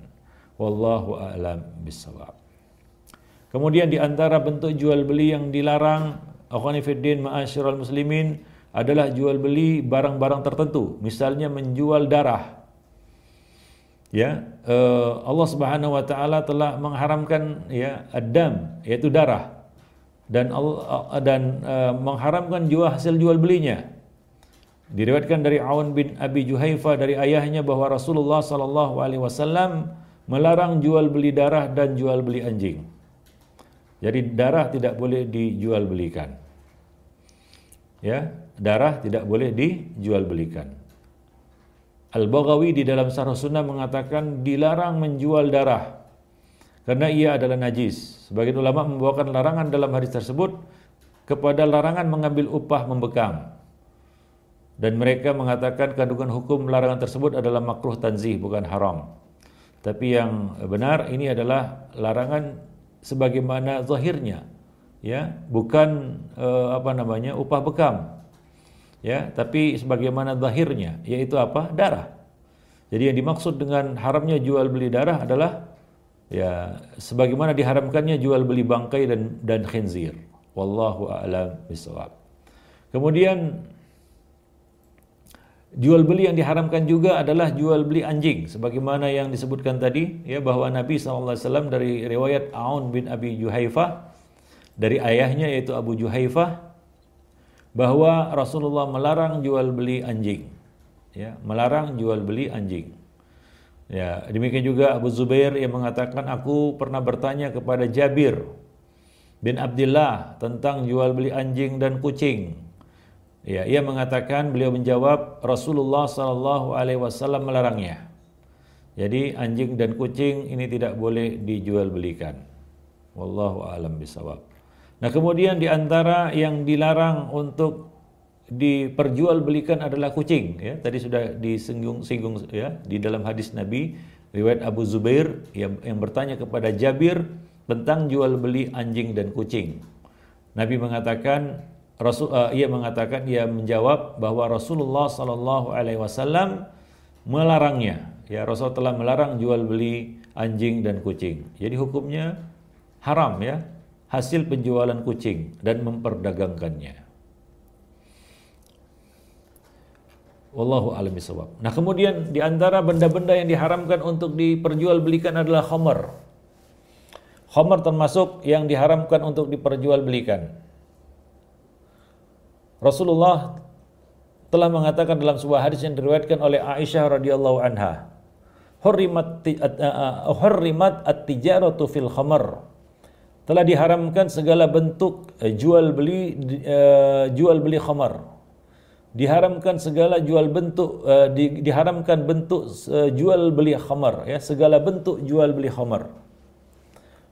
Speaker 1: Wallahu a'lam bissawab. Kemudian di antara bentuk jual beli yang dilarang, akhwani fiddin ma'asyiral muslimin, adalah jual beli barang-barang tertentu, misalnya menjual darah. Ya, uh, Allah Subhanahu wa taala telah mengharamkan ya adam yaitu darah dan Allah, uh, dan uh, mengharamkan jual hasil jual belinya. Diriwayatkan dari Aun bin Abi Juhaifa dari ayahnya bahwa Rasulullah sallallahu alaihi wasallam melarang jual beli darah dan jual beli anjing. Jadi darah tidak boleh dijual belikan. Ya, darah tidak boleh dijual belikan. Al-Baghawi di dalam Sarh Sunnah mengatakan dilarang menjual darah karena ia adalah najis. Sebagian ulama membawakan larangan dalam hadis tersebut kepada larangan mengambil upah membekam. Dan mereka mengatakan kandungan hukum larangan tersebut adalah makruh tanzih bukan haram. Tapi yang benar ini adalah larangan sebagaimana zahirnya ya, bukan uh, apa namanya upah bekam ya tapi sebagaimana zahirnya yaitu apa? Darah. Jadi yang dimaksud dengan haramnya jual beli darah adalah ya sebagaimana diharamkannya jual beli bangkai dan dan khinzir. Wallahu a'lam bisawab kemudian jual beli yang diharamkan juga adalah jual beli anjing sebagaimana yang disebutkan tadi ya bahwa Nabi SAW dari riwayat Aun bin Abi Juhaifah dari ayahnya yaitu Abu Juhaifah bahwa Rasulullah melarang jual beli anjing. Ya, melarang jual beli anjing. Ya, demikian juga Abu Zubair yang mengatakan aku pernah bertanya kepada Jabir bin Abdullah tentang jual beli anjing dan kucing. Ya, ia mengatakan beliau menjawab Rasulullah sallallahu alaihi wasallam melarangnya. Jadi anjing dan kucing ini tidak boleh dijual belikan. Wallahu a'lam bisawab. Nah kemudian di antara yang dilarang untuk diperjualbelikan adalah kucing ya. Tadi sudah disinggung singgung ya di dalam hadis Nabi riwayat Abu Zubair yang, yang bertanya kepada Jabir tentang jual beli anjing dan kucing. Nabi mengatakan Rasul uh, ia mengatakan ia menjawab bahwa Rasulullah Shallallahu alaihi wasallam melarangnya. Ya Rasul telah melarang jual beli anjing dan kucing. Jadi hukumnya haram ya hasil penjualan kucing dan memperdagangkannya. Wallahu a'lam. Nah, kemudian di antara benda-benda yang diharamkan untuk diperjualbelikan adalah khamar. Khamar termasuk yang diharamkan untuk diperjualbelikan. Rasulullah telah mengatakan dalam sebuah hadis yang diriwayatkan oleh Aisyah radhiyallahu anha, "Hurrimat hurrimat at-tijaratu fil khamar." Telah diharamkan segala bentuk uh, jual beli uh, jual beli khamar. Diharamkan segala jual bentuk di, diharamkan bentuk jual beli khamar ya segala bentuk jual beli khamar.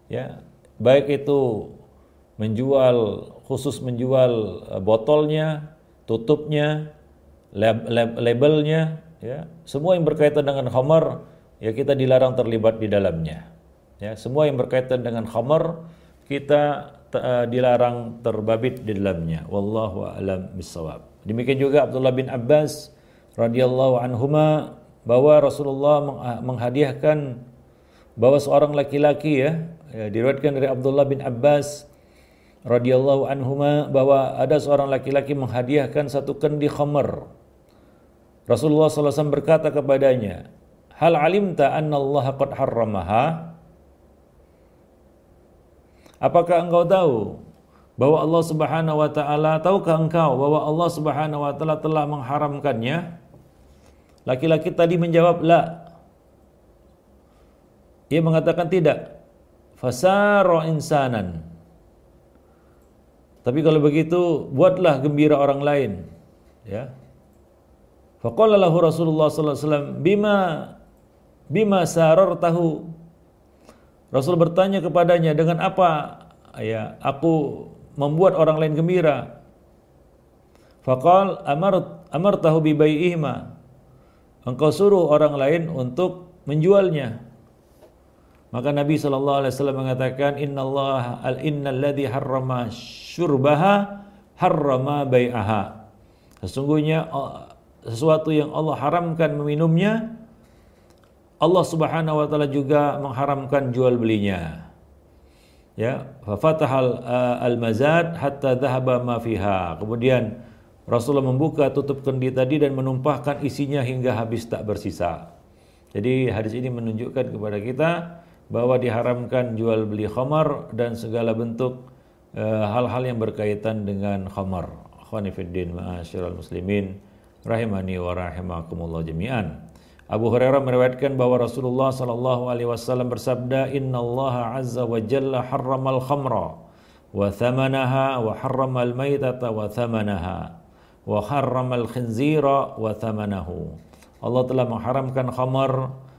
Speaker 1: Ya baik itu menjual khusus menjual botolnya tutupnya lab, lab, labelnya ya semua yang berkaitan dengan khamar ya kita dilarang terlibat di dalamnya. Ya semua yang berkaitan dengan khamar kita uh, dilarang terbabit di dalamnya. Wallahu a'lam bissawab. Demikian juga Abdullah bin Abbas radhiyallahu anhuma bahwa Rasulullah ah, menghadiahkan bahwa seorang laki-laki ya, ya diriwayatkan dari Abdullah bin Abbas radhiyallahu anhuma bahwa ada seorang laki-laki menghadiahkan satu kendi khamar. Rasulullah SAW berkata kepadanya, Hal alimta anna Allah qad harramaha? Apakah engkau tahu bahwa Allah Subhanahu wa taala tahukah engkau bahwa Allah Subhanahu wa taala telah mengharamkannya? Laki-laki tadi menjawab la. Ia mengatakan tidak. Fasaro insanan. Tapi kalau begitu buatlah gembira orang lain. Ya. Faqala lahu Rasulullah sallallahu alaihi wasallam bima bima tahu. Rasul bertanya kepadanya dengan apa ya aku membuat orang lain gembira. Faqal amar amartahu bi bai'ihima. Engkau suruh orang lain untuk menjualnya. Maka Nabi sallallahu alaihi wasallam mengatakan al innal ladzi harrama syurbaha harrama bai'aha. Sesungguhnya sesuatu yang Allah haramkan meminumnya Allah Subhanahu wa taala juga mengharamkan jual belinya. Ya, fa fatahal al-mazad hatta dhahaba ma fiha. Kemudian Rasulullah membuka tutup kendi tadi dan menumpahkan isinya hingga habis tak bersisa. Jadi hadis ini menunjukkan kepada kita bahwa diharamkan jual beli khamar dan segala bentuk eh, hal-hal uh, yang berkaitan dengan khamar. Khonifuddin ma'asyiral muslimin rahimani wa rahimakumullah jami'an. Abu Hurairah meriwayatkan bahwa Rasulullah sallallahu alaihi wasallam bersabda, "Inna Allah azza wa jalla harramal khamra wa thamanaha wa harramal maitata wa thamanaha wa harramal khinzira wa thamanahu." Allah telah mengharamkan khamar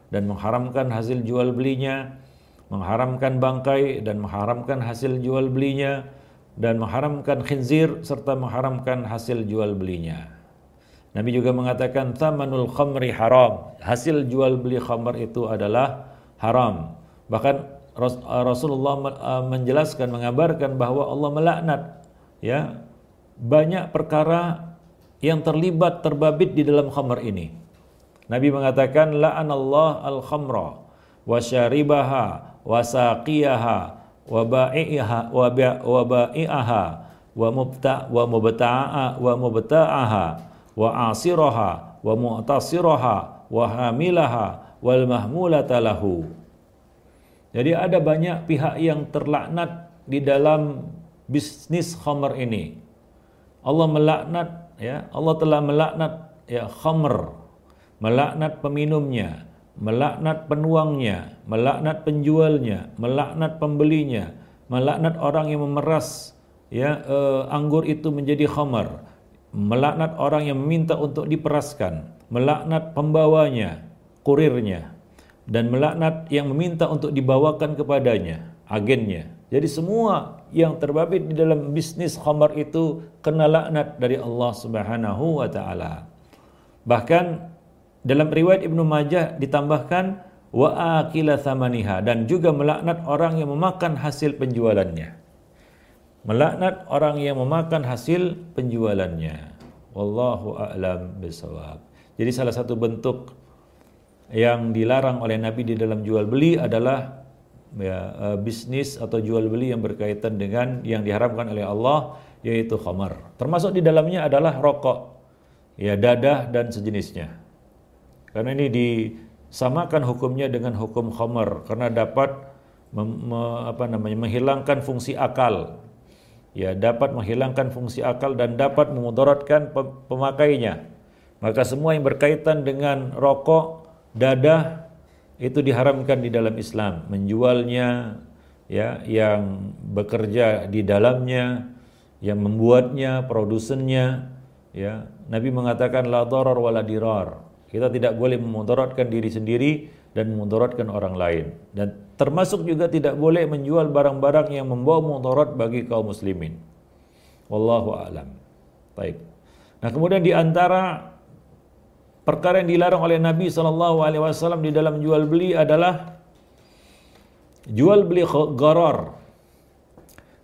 Speaker 1: dan mengharamkan hasil jual belinya mengharamkan bangkai dan mengharamkan hasil jual belinya dan mengharamkan khinzir serta mengharamkan hasil jual belinya. Nabi juga mengatakan thamanul khamri haram. Hasil jual beli khamr itu adalah haram. Bahkan Rasulullah uh, menjelaskan mengabarkan bahwa Allah melaknat ya banyak perkara yang terlibat terbabit di dalam khamr ini. Nabi mengatakan la'anallah al-khamra wa syaribaha wa saqiyaha wa ba'iha wa ba'iha wa mubta wa mubta'a wa mubta'aha wa asiraha wa mu'tasiraha wa hamilaha wal mahmulata lahu. Jadi ada banyak pihak yang terlaknat di dalam bisnis khamr ini. Allah melaknat ya, Allah telah melaknat ya khamr, melaknat peminumnya, melaknat penuangnya, melaknat penjualnya, melaknat pembelinya, melaknat orang yang memeras ya uh, anggur itu menjadi khamar, melaknat orang yang meminta untuk diperaskan, melaknat pembawanya, kurirnya, dan melaknat yang meminta untuk dibawakan kepadanya, agennya. Jadi semua yang terbabit di dalam bisnis khamar itu kena laknat dari Allah Subhanahu wa taala. Bahkan dalam riwayat Ibnu Majah ditambahkan wa akila dan juga melaknat orang yang memakan hasil penjualannya. Melaknat orang yang memakan hasil penjualannya. Wallahu a'lam bisawab. Jadi salah satu bentuk yang dilarang oleh Nabi di dalam jual beli adalah ya, eh, bisnis atau jual beli yang berkaitan dengan yang diharamkan oleh Allah yaitu khamar. Termasuk di dalamnya adalah rokok, ya dadah dan sejenisnya. Karena ini disamakan hukumnya dengan hukum khamar karena dapat mem, me, apa namanya menghilangkan fungsi akal. Ya, dapat menghilangkan fungsi akal dan dapat memudaratkan pemakainya. Maka semua yang berkaitan dengan rokok, dadah itu diharamkan di dalam Islam. Menjualnya ya yang bekerja di dalamnya, yang membuatnya, produsennya ya. Nabi mengatakan la darar wala dirar kita tidak boleh memudaratkan diri sendiri dan memudaratkan orang lain. Dan termasuk juga tidak boleh menjual barang-barang yang membawa mudarat bagi kaum muslimin. Wallahu a'lam. Baik. Nah, kemudian di antara perkara yang dilarang oleh Nabi sallallahu alaihi wasallam di dalam jual beli adalah jual beli gharar.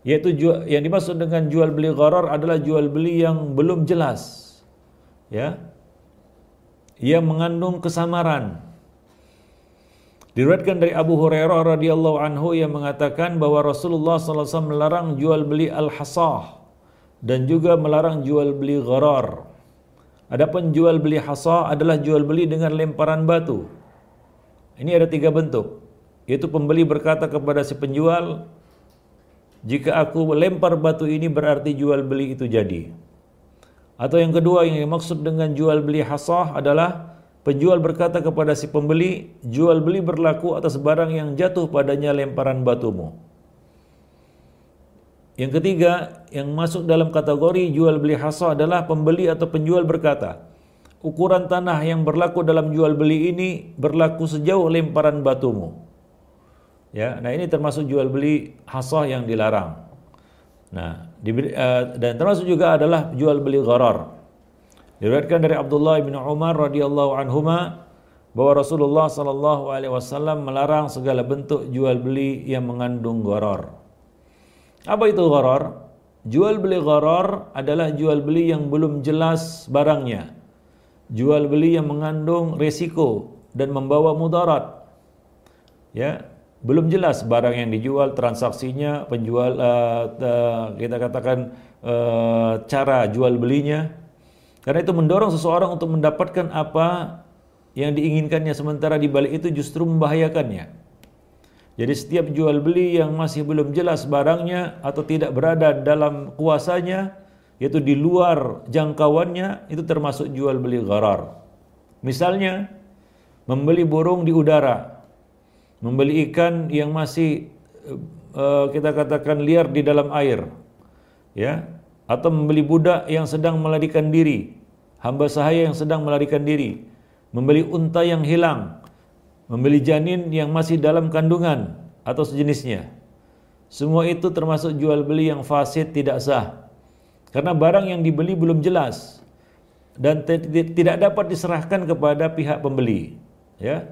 Speaker 1: Yaitu yang dimaksud dengan jual beli gharar adalah jual beli yang belum jelas. Ya, yang mengandung kesamaran Diriwayatkan dari Abu Hurairah radhiyallahu anhu yang mengatakan bahwa Rasulullah SAW melarang jual beli al-hasah dan juga melarang jual beli gharar. Adapun jual beli hasah adalah jual beli dengan lemparan batu. Ini ada tiga bentuk. Yaitu pembeli berkata kepada si penjual, jika aku lempar batu ini berarti jual beli itu jadi. Atau yang kedua yang dimaksud dengan jual beli hasah adalah Penjual berkata kepada si pembeli, jual beli berlaku atas barang yang jatuh padanya lemparan batumu. Yang ketiga, yang masuk dalam kategori jual beli hasa adalah pembeli atau penjual berkata, ukuran tanah yang berlaku dalam jual beli ini berlaku sejauh lemparan batumu. Ya, nah ini termasuk jual beli hasah yang dilarang. Nah, di, uh, dan termasuk juga adalah jual beli gharar. Diriwayatkan dari Abdullah bin Umar radhiyallahu anhuma bahwa Rasulullah sallallahu alaihi wasallam melarang segala bentuk jual beli yang mengandung gharar. Apa itu gharar? Jual beli gharar adalah jual beli yang belum jelas barangnya. Jual beli yang mengandung resiko dan membawa mudarat. Ya, belum jelas barang yang dijual, transaksinya, penjual uh, uh, kita katakan uh, cara jual belinya karena itu mendorong seseorang untuk mendapatkan apa yang diinginkannya sementara di balik itu justru membahayakannya. Jadi setiap jual beli yang masih belum jelas barangnya atau tidak berada dalam kuasanya yaitu di luar jangkauannya itu termasuk jual beli gharar. Misalnya membeli burung di udara, membeli ikan yang masih uh, kita katakan liar di dalam air. Ya, atau membeli budak yang sedang melarikan diri, hamba sahaya yang sedang melarikan diri, membeli unta yang hilang, membeli janin yang masih dalam kandungan atau sejenisnya. Semua itu termasuk jual beli yang fasid tidak sah. Karena barang yang dibeli belum jelas dan tidak dapat diserahkan kepada pihak pembeli, ya.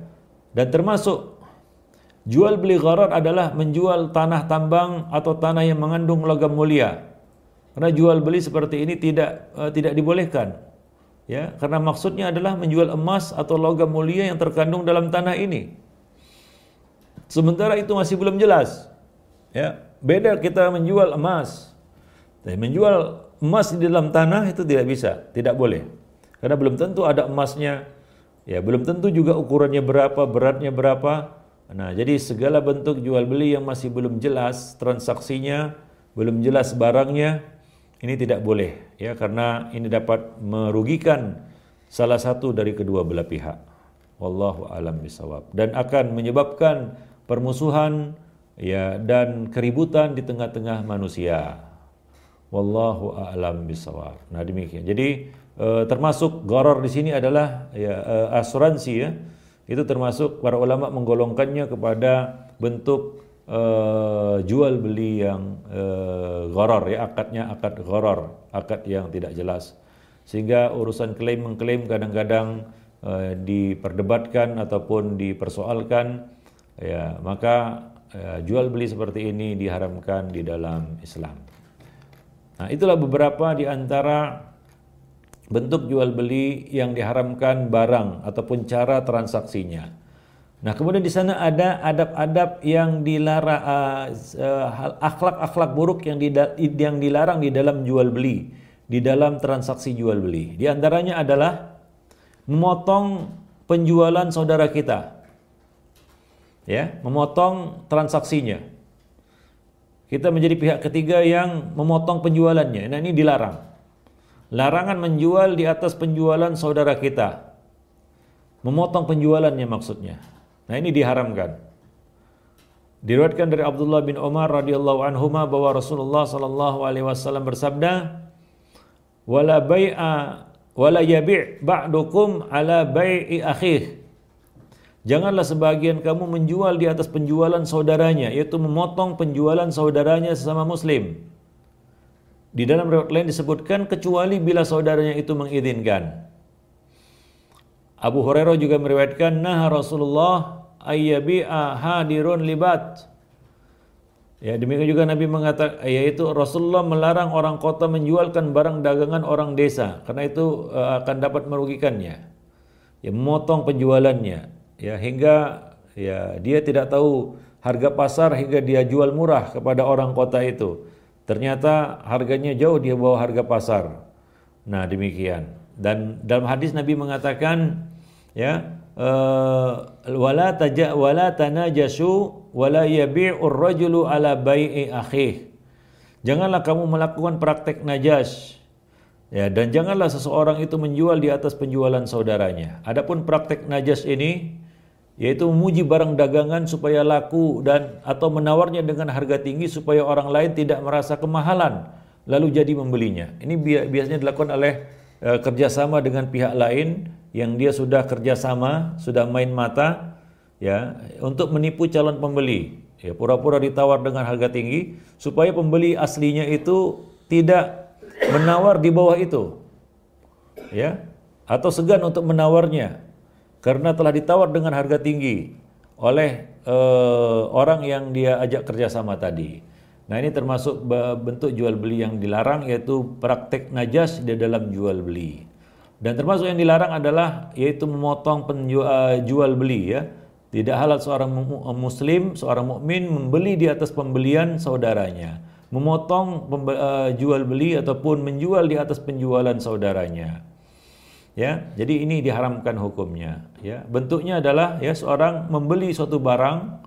Speaker 1: Dan termasuk jual beli gharar adalah menjual tanah tambang atau tanah yang mengandung logam mulia karena jual beli seperti ini tidak uh, tidak dibolehkan. Ya, karena maksudnya adalah menjual emas atau logam mulia yang terkandung dalam tanah ini. Sementara itu masih belum jelas. Ya, beda kita menjual emas. Tapi menjual emas di dalam tanah itu tidak bisa, tidak boleh. Karena belum tentu ada emasnya. Ya, belum tentu juga ukurannya berapa, beratnya berapa. Nah, jadi segala bentuk jual beli yang masih belum jelas transaksinya, belum jelas barangnya, ini tidak boleh ya karena ini dapat merugikan salah satu dari kedua belah pihak. Wallahu alam bisawab dan akan menyebabkan permusuhan ya dan keributan di tengah-tengah manusia. Wallahu a'lam bisawab. Nah demikian. Jadi eh, termasuk gharar di sini adalah ya eh, asuransi ya. Itu termasuk para ulama menggolongkannya kepada bentuk uh, jual beli yang uh, gharar ya akadnya akad gharar akad yang tidak jelas sehingga urusan klaim mengklaim kadang-kadang uh, diperdebatkan ataupun dipersoalkan ya maka uh, jual beli seperti ini diharamkan di dalam Islam. Nah, itulah beberapa di antara bentuk jual beli yang diharamkan barang ataupun cara transaksinya. Nah, kemudian di sana ada adab-adab yang dilarang, uh, uh, akhlak-akhlak buruk yang, yang dilarang di dalam jual beli, di dalam transaksi jual beli. Di antaranya adalah memotong penjualan saudara kita, ya, memotong transaksinya. Kita menjadi pihak ketiga yang memotong penjualannya. Nah, ini dilarang. Larangan menjual di atas penjualan saudara kita. Memotong penjualannya maksudnya. Nah ini diharamkan. Diriwayatkan dari Abdullah bin Umar radhiyallahu anhu bahwa Rasulullah sallallahu alaihi wasallam bersabda, "Wala bai'a wala yabi' ba'dukum ala bai'i akhih." Janganlah sebagian kamu menjual di atas penjualan saudaranya, yaitu memotong penjualan saudaranya sesama muslim. Di dalam riwayat lain disebutkan kecuali bila saudaranya itu mengizinkan. Abu Hurairah juga meriwayatkan nah Rasulullah ayyabi'a hadirun libat. Ya, demikian juga Nabi mengatakan yaitu Rasulullah melarang orang kota menjualkan barang dagangan orang desa karena itu uh, akan dapat merugikannya. Ya, memotong penjualannya ya hingga ya dia tidak tahu harga pasar hingga dia jual murah kepada orang kota itu. Ternyata harganya jauh dia bawa harga pasar. Nah, demikian. Dan dalam hadis Nabi mengatakan ya uh, wala taja wala tanajasu wala yabi'ur rajulu ala bai'i akhih. Janganlah kamu melakukan praktek najas Ya, dan janganlah seseorang itu menjual di atas penjualan saudaranya. Adapun praktek najas ini yaitu memuji barang dagangan supaya laku dan atau menawarnya dengan harga tinggi supaya orang lain tidak merasa kemahalan lalu jadi membelinya. Ini biasanya dilakukan oleh e, kerjasama dengan pihak lain yang dia sudah kerjasama, sudah main mata, ya untuk menipu calon pembeli. Ya pura-pura ditawar dengan harga tinggi supaya pembeli aslinya itu tidak menawar di bawah itu. Ya, atau segan untuk menawarnya karena telah ditawar dengan harga tinggi oleh uh, orang yang dia ajak kerjasama tadi. Nah ini termasuk bentuk jual beli yang dilarang yaitu praktek najas di dalam jual beli. Dan termasuk yang dilarang adalah yaitu memotong penjual eh, jual beli ya. Tidak halal seorang muslim, seorang mukmin membeli di atas pembelian saudaranya memotong uh, jual beli ataupun menjual di atas penjualan saudaranya. Ya, jadi ini diharamkan hukumnya. Ya, bentuknya adalah ya seorang membeli suatu barang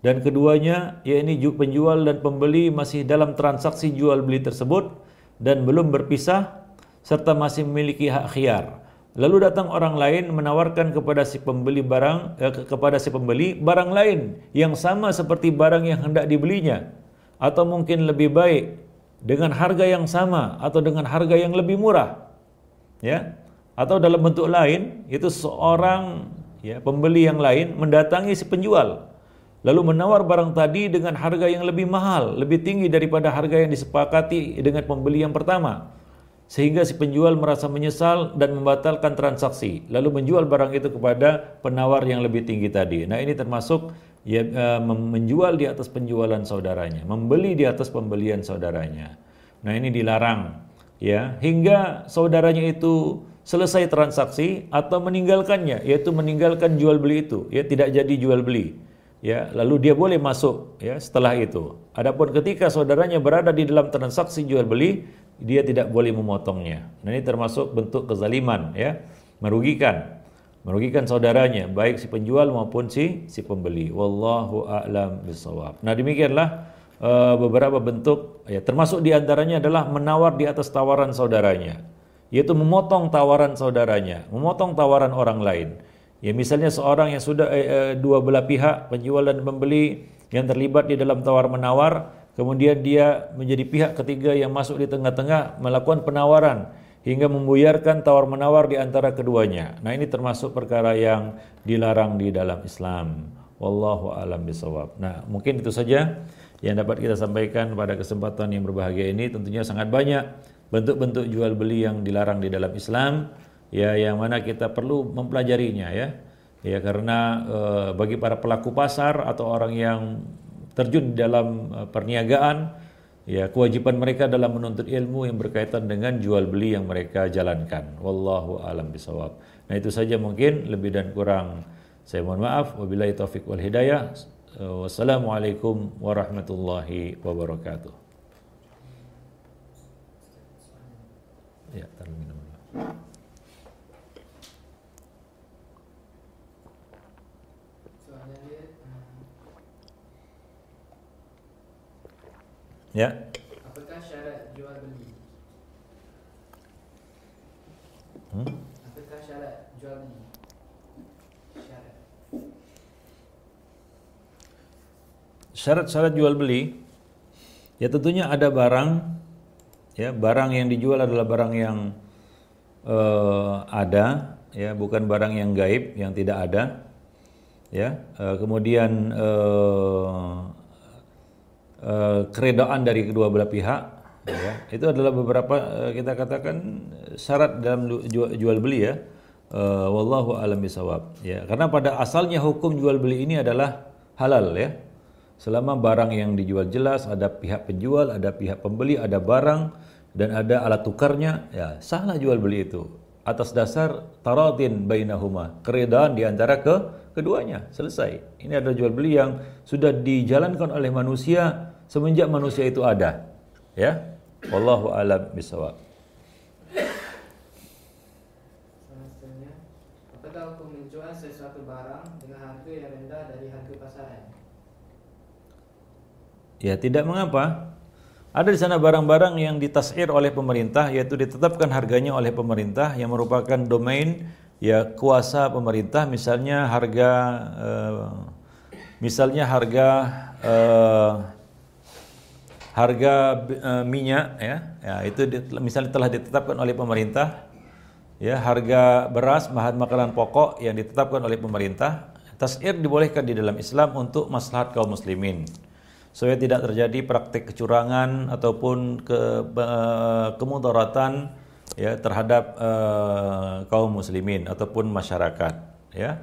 Speaker 1: dan keduanya ya ini penjual dan pembeli masih dalam transaksi jual beli tersebut dan belum berpisah serta masih memiliki hak khiar. Lalu datang orang lain menawarkan kepada si pembeli barang eh, kepada si pembeli barang lain yang sama seperti barang yang hendak dibelinya. Atau mungkin lebih baik dengan harga yang sama atau dengan harga yang lebih murah. Ya? Atau dalam bentuk lain itu seorang ya pembeli yang lain mendatangi si penjual. Lalu menawar barang tadi dengan harga yang lebih mahal lebih tinggi daripada harga yang disepakati dengan pembeli yang pertama sehingga si penjual merasa menyesal dan membatalkan transaksi. Lalu menjual barang itu kepada penawar yang lebih tinggi tadi. Nah ini termasuk ya, uh, menjual di atas penjualan saudaranya, membeli di atas pembelian saudaranya. Nah, ini dilarang ya. Hingga saudaranya itu selesai transaksi atau meninggalkannya yaitu meninggalkan jual beli itu. Ya tidak jadi jual beli ya. Lalu dia boleh masuk ya setelah itu. Adapun ketika saudaranya berada di dalam transaksi jual beli dia tidak boleh memotongnya. Nah ini termasuk bentuk kezaliman ya. Merugikan. Merugikan saudaranya baik si penjual maupun si si pembeli. Wallahu a'lam bisawab nah demikianlah uh, beberapa bentuk ya termasuk di antaranya adalah menawar di atas tawaran saudaranya yaitu memotong tawaran saudaranya memotong tawaran orang lain. Ya misalnya seorang yang sudah eh, eh, dua belah pihak penjual dan pembeli yang terlibat di dalam tawar menawar kemudian dia menjadi pihak ketiga yang masuk di tengah-tengah melakukan penawaran hingga membuyarkan tawar-menawar di antara keduanya. Nah, ini termasuk perkara yang dilarang di dalam Islam. Wallahu alam bisawab. Nah, mungkin itu saja yang dapat kita sampaikan pada kesempatan yang berbahagia ini. Tentunya sangat banyak bentuk-bentuk jual beli yang dilarang di dalam Islam ya yang mana kita perlu mempelajarinya ya. Ya karena e, bagi para pelaku pasar atau orang yang terjun dalam e, perniagaan ya kewajiban mereka dalam menuntut ilmu yang berkaitan dengan jual beli yang mereka jalankan. Wallahu alam bisawab. Nah itu saja mungkin lebih dan kurang saya mohon maaf. Wabillahi taufik wal hidayah. Wassalamualaikum warahmatullahi wabarakatuh. Ya, taruh minum. Ya. Apakah syarat jual beli? Hmm? Apakah syarat jual beli? Syarat. Syarat-syarat jual beli ya tentunya ada barang ya barang yang dijual adalah barang yang uh, ada ya bukan barang yang gaib yang tidak ada ya uh, kemudian uh, uh, keredaan dari kedua belah pihak ya. Itu adalah beberapa uh, kita katakan syarat dalam jual, beli ya. Uh, wallahu alam bisawab ya. Karena pada asalnya hukum jual beli ini adalah halal ya. Selama barang yang dijual jelas ada pihak penjual ada pihak pembeli ada barang dan ada alat tukarnya ya sahlah jual beli itu. Atas dasar taradin bainahuma, keredaan di antara ke keduanya. Selesai. Ini adalah jual beli yang sudah dijalankan oleh manusia semenjak manusia itu ada. Ya. Wallahu alam bisawab.
Speaker 2: Apakah hukum menjual sesuatu barang dengan harga yang rendah dari harga pasaran?
Speaker 1: Ya, tidak mengapa. Ada di sana barang-barang yang ditasir oleh pemerintah yaitu ditetapkan harganya oleh pemerintah yang merupakan domain ya kuasa pemerintah misalnya harga uh, misalnya harga uh, harga uh, minyak ya. Ya itu misalnya telah ditetapkan oleh pemerintah ya harga beras bahan makanan pokok yang ditetapkan oleh pemerintah tasir dibolehkan di dalam Islam untuk maslahat kaum muslimin. Supaya tidak terjadi praktik kecurangan ataupun ke uh, kemudaratan ya terhadap uh, kaum muslimin ataupun masyarakat ya.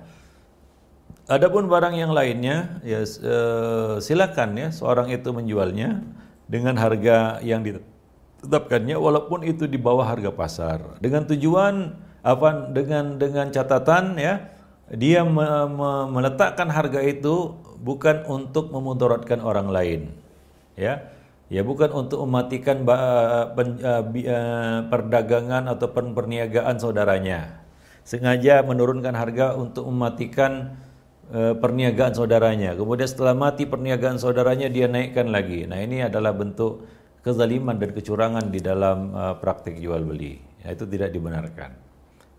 Speaker 1: Adapun barang yang lainnya ya uh, silakan ya seorang itu menjualnya dengan harga yang ditetapkannya walaupun itu di bawah harga pasar dengan tujuan apa dengan dengan catatan ya dia me, me, meletakkan harga itu bukan untuk memudaratkan orang lain. Ya. Ya bukan untuk mematikan pen, perdagangan atau perniagaan saudaranya. Sengaja menurunkan harga untuk mematikan uh, perniagaan saudaranya. Kemudian setelah mati perniagaan saudaranya dia naikkan lagi. Nah, ini adalah bentuk kezaliman dan kecurangan di dalam uh, praktik jual beli. Ya, itu tidak dibenarkan.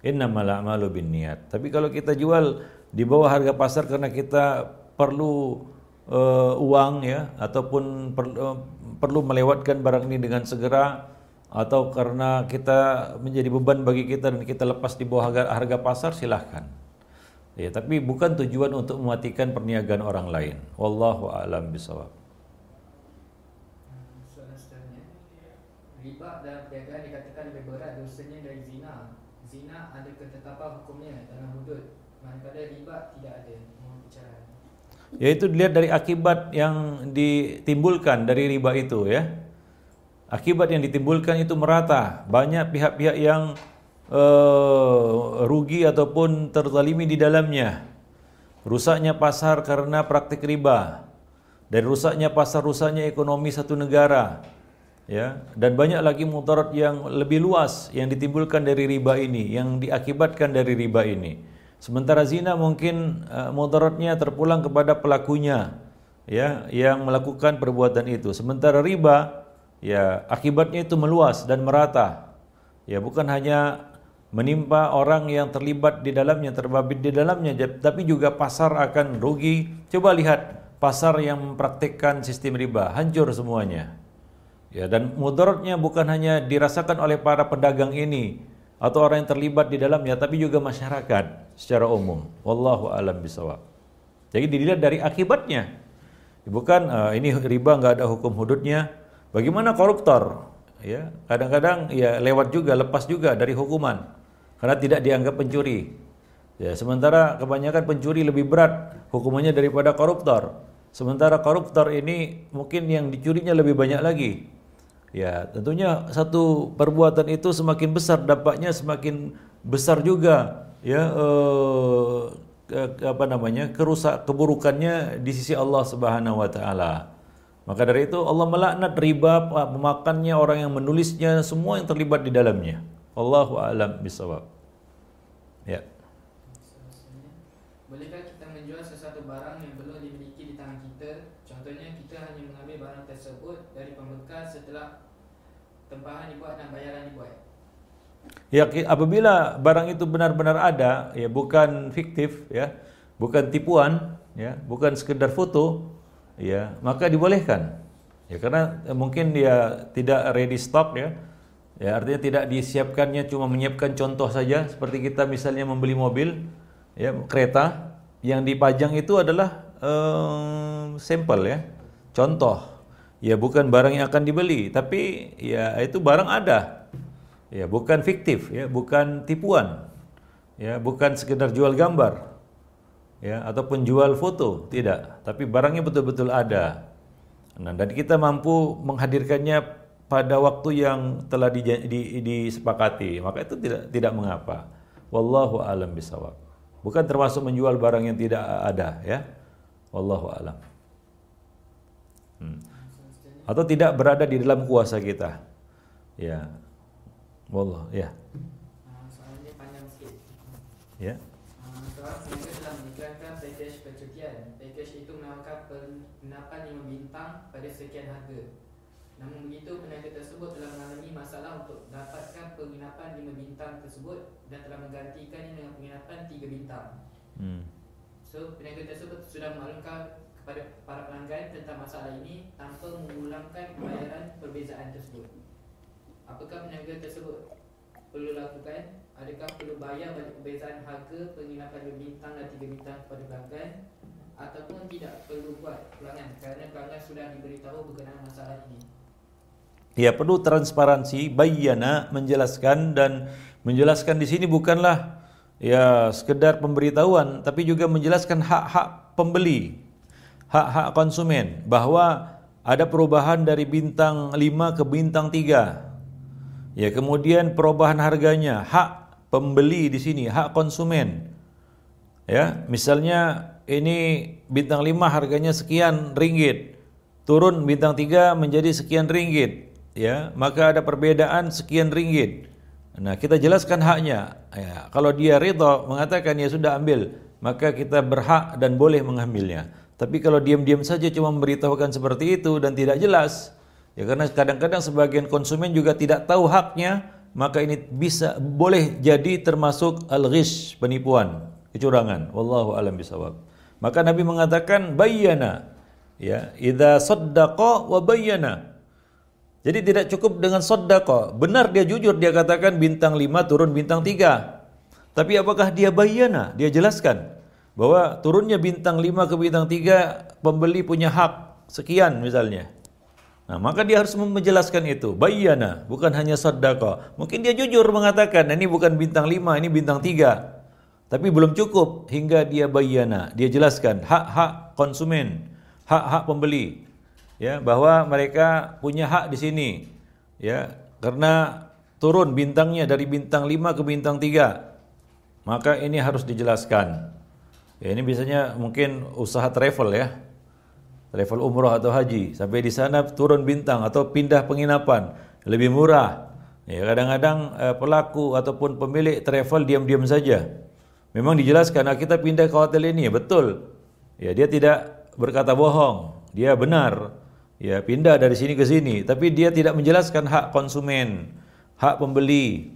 Speaker 1: Innamal a'malu niat. Tapi kalau kita jual di bawah harga pasar karena kita perlu uh, uang ya ataupun per, uh, perlu melewatkan barang ini dengan segera atau karena kita menjadi beban bagi kita dan kita lepas di bawah harga, harga pasar silahkan ya tapi bukan tujuan untuk mematikan perniagaan orang lain. Wallahu alam bisawab
Speaker 2: riba dalam perniagaan dikatakan lebih berat dosanya dari zina. Zina ada ketetapan hukumnya dalam hudud. Manakala riba tidak ada.
Speaker 1: Yaitu dilihat dari akibat yang ditimbulkan dari riba itu ya. Akibat yang ditimbulkan itu merata. Banyak pihak-pihak yang uh, rugi ataupun terzalimi di dalamnya. Rusaknya pasar karena praktik riba. Dan rusaknya pasar, rusaknya ekonomi satu negara. Ya, dan banyak lagi mudarat yang lebih luas yang ditimbulkan dari riba ini, yang diakibatkan dari riba ini. Sementara zina mungkin uh, mudaratnya terpulang kepada pelakunya ya yang melakukan perbuatan itu. Sementara riba ya akibatnya itu meluas dan merata. Ya bukan hanya menimpa orang yang terlibat di dalamnya, terbabit di dalamnya, tapi juga pasar akan rugi. Coba lihat pasar yang mempraktikkan sistem riba, hancur semuanya. Ya dan mudaratnya bukan hanya dirasakan oleh para pedagang ini, atau orang yang terlibat di dalamnya tapi juga masyarakat secara umum. Wallahu alam bisawab. Jadi dilihat dari akibatnya. Bukan uh, ini riba nggak ada hukum hududnya. Bagaimana koruptor? Ya, kadang-kadang ya lewat juga, lepas juga dari hukuman karena tidak dianggap pencuri. Ya, sementara kebanyakan pencuri lebih berat hukumannya daripada koruptor. Sementara koruptor ini mungkin yang dicurinya lebih banyak lagi. Ya, tentunya satu perbuatan itu semakin besar dampaknya semakin besar juga ya eh, apa namanya kerusak keburukannya di sisi Allah Subhanahu wa taala. Maka dari itu Allah melaknat riba pemakannya orang yang menulisnya semua yang terlibat di dalamnya. Allahu a'lam bisawab. Ya.
Speaker 2: Bolehkah kita menjual sesuatu barang yang belum dimiliki di tangan kita? Contohnya kita hanya mengambil barang tersebut dari pembekas setelah tempahan dibuat dan bayaran dibuat.
Speaker 1: Ya apabila barang itu benar-benar ada, ya bukan fiktif, ya, bukan tipuan, ya, bukan sekedar foto, ya, maka dibolehkan. Ya karena mungkin dia tidak ready stock ya. Ya artinya tidak disiapkannya cuma menyiapkan contoh saja seperti kita misalnya membeli mobil, ya, kereta yang dipajang itu adalah um, sampel ya, contoh ya bukan barang yang akan dibeli, tapi ya itu barang ada. Ya, bukan fiktif, ya, bukan tipuan. Ya, bukan sekedar jual gambar. Ya, ataupun jual foto, tidak, tapi barangnya betul-betul ada. Nah, dan kita mampu menghadirkannya pada waktu yang telah di, di, disepakati, maka itu tidak tidak mengapa. Wallahu alam bisawab. Bukan termasuk menjual barang yang tidak ada ya. Wallahu alam. Hmm. Atau tidak berada di dalam kuasa kita. Ya. Wallah, ya. Ya.
Speaker 2: Soal mereka telah mengiklankan package percutian. Package itu menawarkan penginapan 5 bintang pada sekian harga. Namun begitu, peniaga tersebut telah mengalami masalah untuk dapatkan penginapan 5 bintang tersebut dan telah menggantikannya dengan penginapan 3 bintang.
Speaker 1: Hmm.
Speaker 2: So, peniaga tersebut sudah maklumkan kepada para pelanggan tentang masalah ini tanpa mengulangkan pembayaran perbezaan tersebut. Apakah peniaga tersebut perlu lakukan? Adakah perlu bayar balik perbezaan harga penginapan 2 bintang dan 3 bintang kepada pelanggan? Ataupun tidak perlu buat pelanggan kerana pelanggan sudah diberitahu berkenaan masalah ini?
Speaker 1: Ya perlu transparansi, bayana menjelaskan dan menjelaskan di sini bukanlah ya sekedar pemberitahuan tapi juga menjelaskan hak-hak pembeli, hak-hak konsumen bahwa ada perubahan dari bintang 5 ke bintang 3. Ya, kemudian perubahan harganya, hak pembeli di sini, hak konsumen. Ya, misalnya ini bintang 5 harganya sekian ringgit. Turun bintang 3 menjadi sekian ringgit ya maka ada perbedaan sekian ringgit. Nah kita jelaskan haknya. Ya, kalau dia ridho mengatakan ya sudah ambil, maka kita berhak dan boleh mengambilnya. Tapi kalau diam-diam saja cuma memberitahukan seperti itu dan tidak jelas, ya karena kadang-kadang sebagian konsumen juga tidak tahu haknya, maka ini bisa boleh jadi termasuk al-ghish, penipuan, kecurangan. Wallahu alam bisawab. Maka Nabi mengatakan bayyana ya, idza saddaqa wa bayyana. Jadi tidak cukup dengan sodako. Benar dia jujur, dia katakan bintang 5 turun bintang 3. Tapi apakah dia bayana? Dia jelaskan bahwa turunnya bintang 5 ke bintang 3 pembeli punya hak sekian misalnya. Nah, maka dia harus menjelaskan itu. Bayana, bukan hanya sodako. Mungkin dia jujur mengatakan, ini bukan bintang 5, ini bintang 3. Tapi belum cukup hingga dia bayana. Dia jelaskan hak-hak konsumen, hak-hak pembeli ya bahwa mereka punya hak di sini. Ya karena turun bintangnya dari bintang 5 ke bintang 3 maka ini harus dijelaskan. Ya ini biasanya mungkin usaha travel ya. Travel umroh atau haji. Sampai di sana turun bintang atau pindah penginapan. Lebih murah. Ya kadang-kadang eh, pelaku ataupun pemilik travel diam-diam saja. Memang dijelaskan nah, kita pindah ke hotel ini. Betul. Ya dia tidak berkata bohong. Dia benar ya pindah dari sini ke sini. Tapi dia tidak menjelaskan hak konsumen hak pembeli.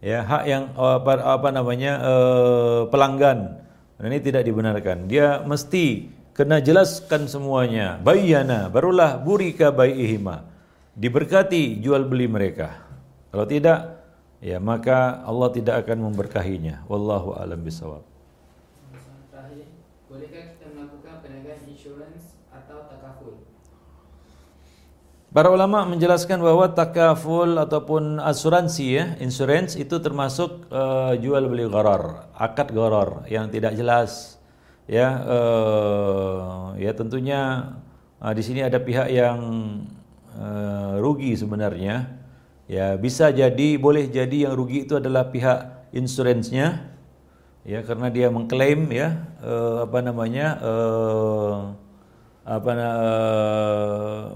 Speaker 1: Ya hak yang apa, apa namanya eh, pelanggan. Ini tidak dibenarkan. Dia mesti kena jelaskan semuanya. Bayana barulah burika baihima diberkati jual beli mereka. Kalau tidak ya maka Allah tidak akan memberkahinya. Wallahu alam bisawab
Speaker 2: bolehkah kita melakukan insurans atau takaful?
Speaker 1: Para ulama menjelaskan bahwa takaful ataupun asuransi ya, insurance itu termasuk uh, jual beli gharar, akad gharar yang tidak jelas. Ya, uh, ya tentunya uh, di sini ada pihak yang uh, rugi sebenarnya. Ya, bisa jadi boleh jadi yang rugi itu adalah pihak insuransinya. Ya, karena dia mengklaim ya uh, apa namanya uh, apa uh,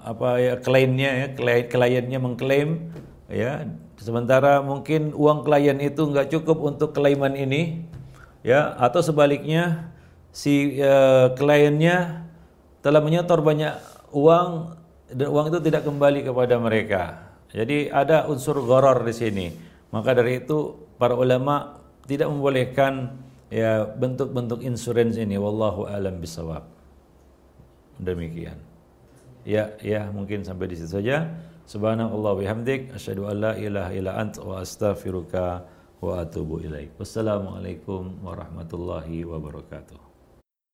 Speaker 1: apa ya kliennya ya klien, kliennya mengklaim ya. Sementara mungkin uang klien itu nggak cukup untuk klaiman ini ya. Atau sebaliknya si uh, kliennya telah menyetor banyak uang dan uang itu tidak kembali kepada mereka. Jadi ada unsur goror di sini. Maka dari itu para ulama tidak membolehkan ya bentuk-bentuk insurans ini. Wallahu alam bisawab demikian. Ya, ya mungkin sampai di situ saja. Subhanallah bihamdik asyhadu ilaha illa ant wa astaghfiruka wa atubu ilaik. Wassalamualaikum warahmatullahi wabarakatuh.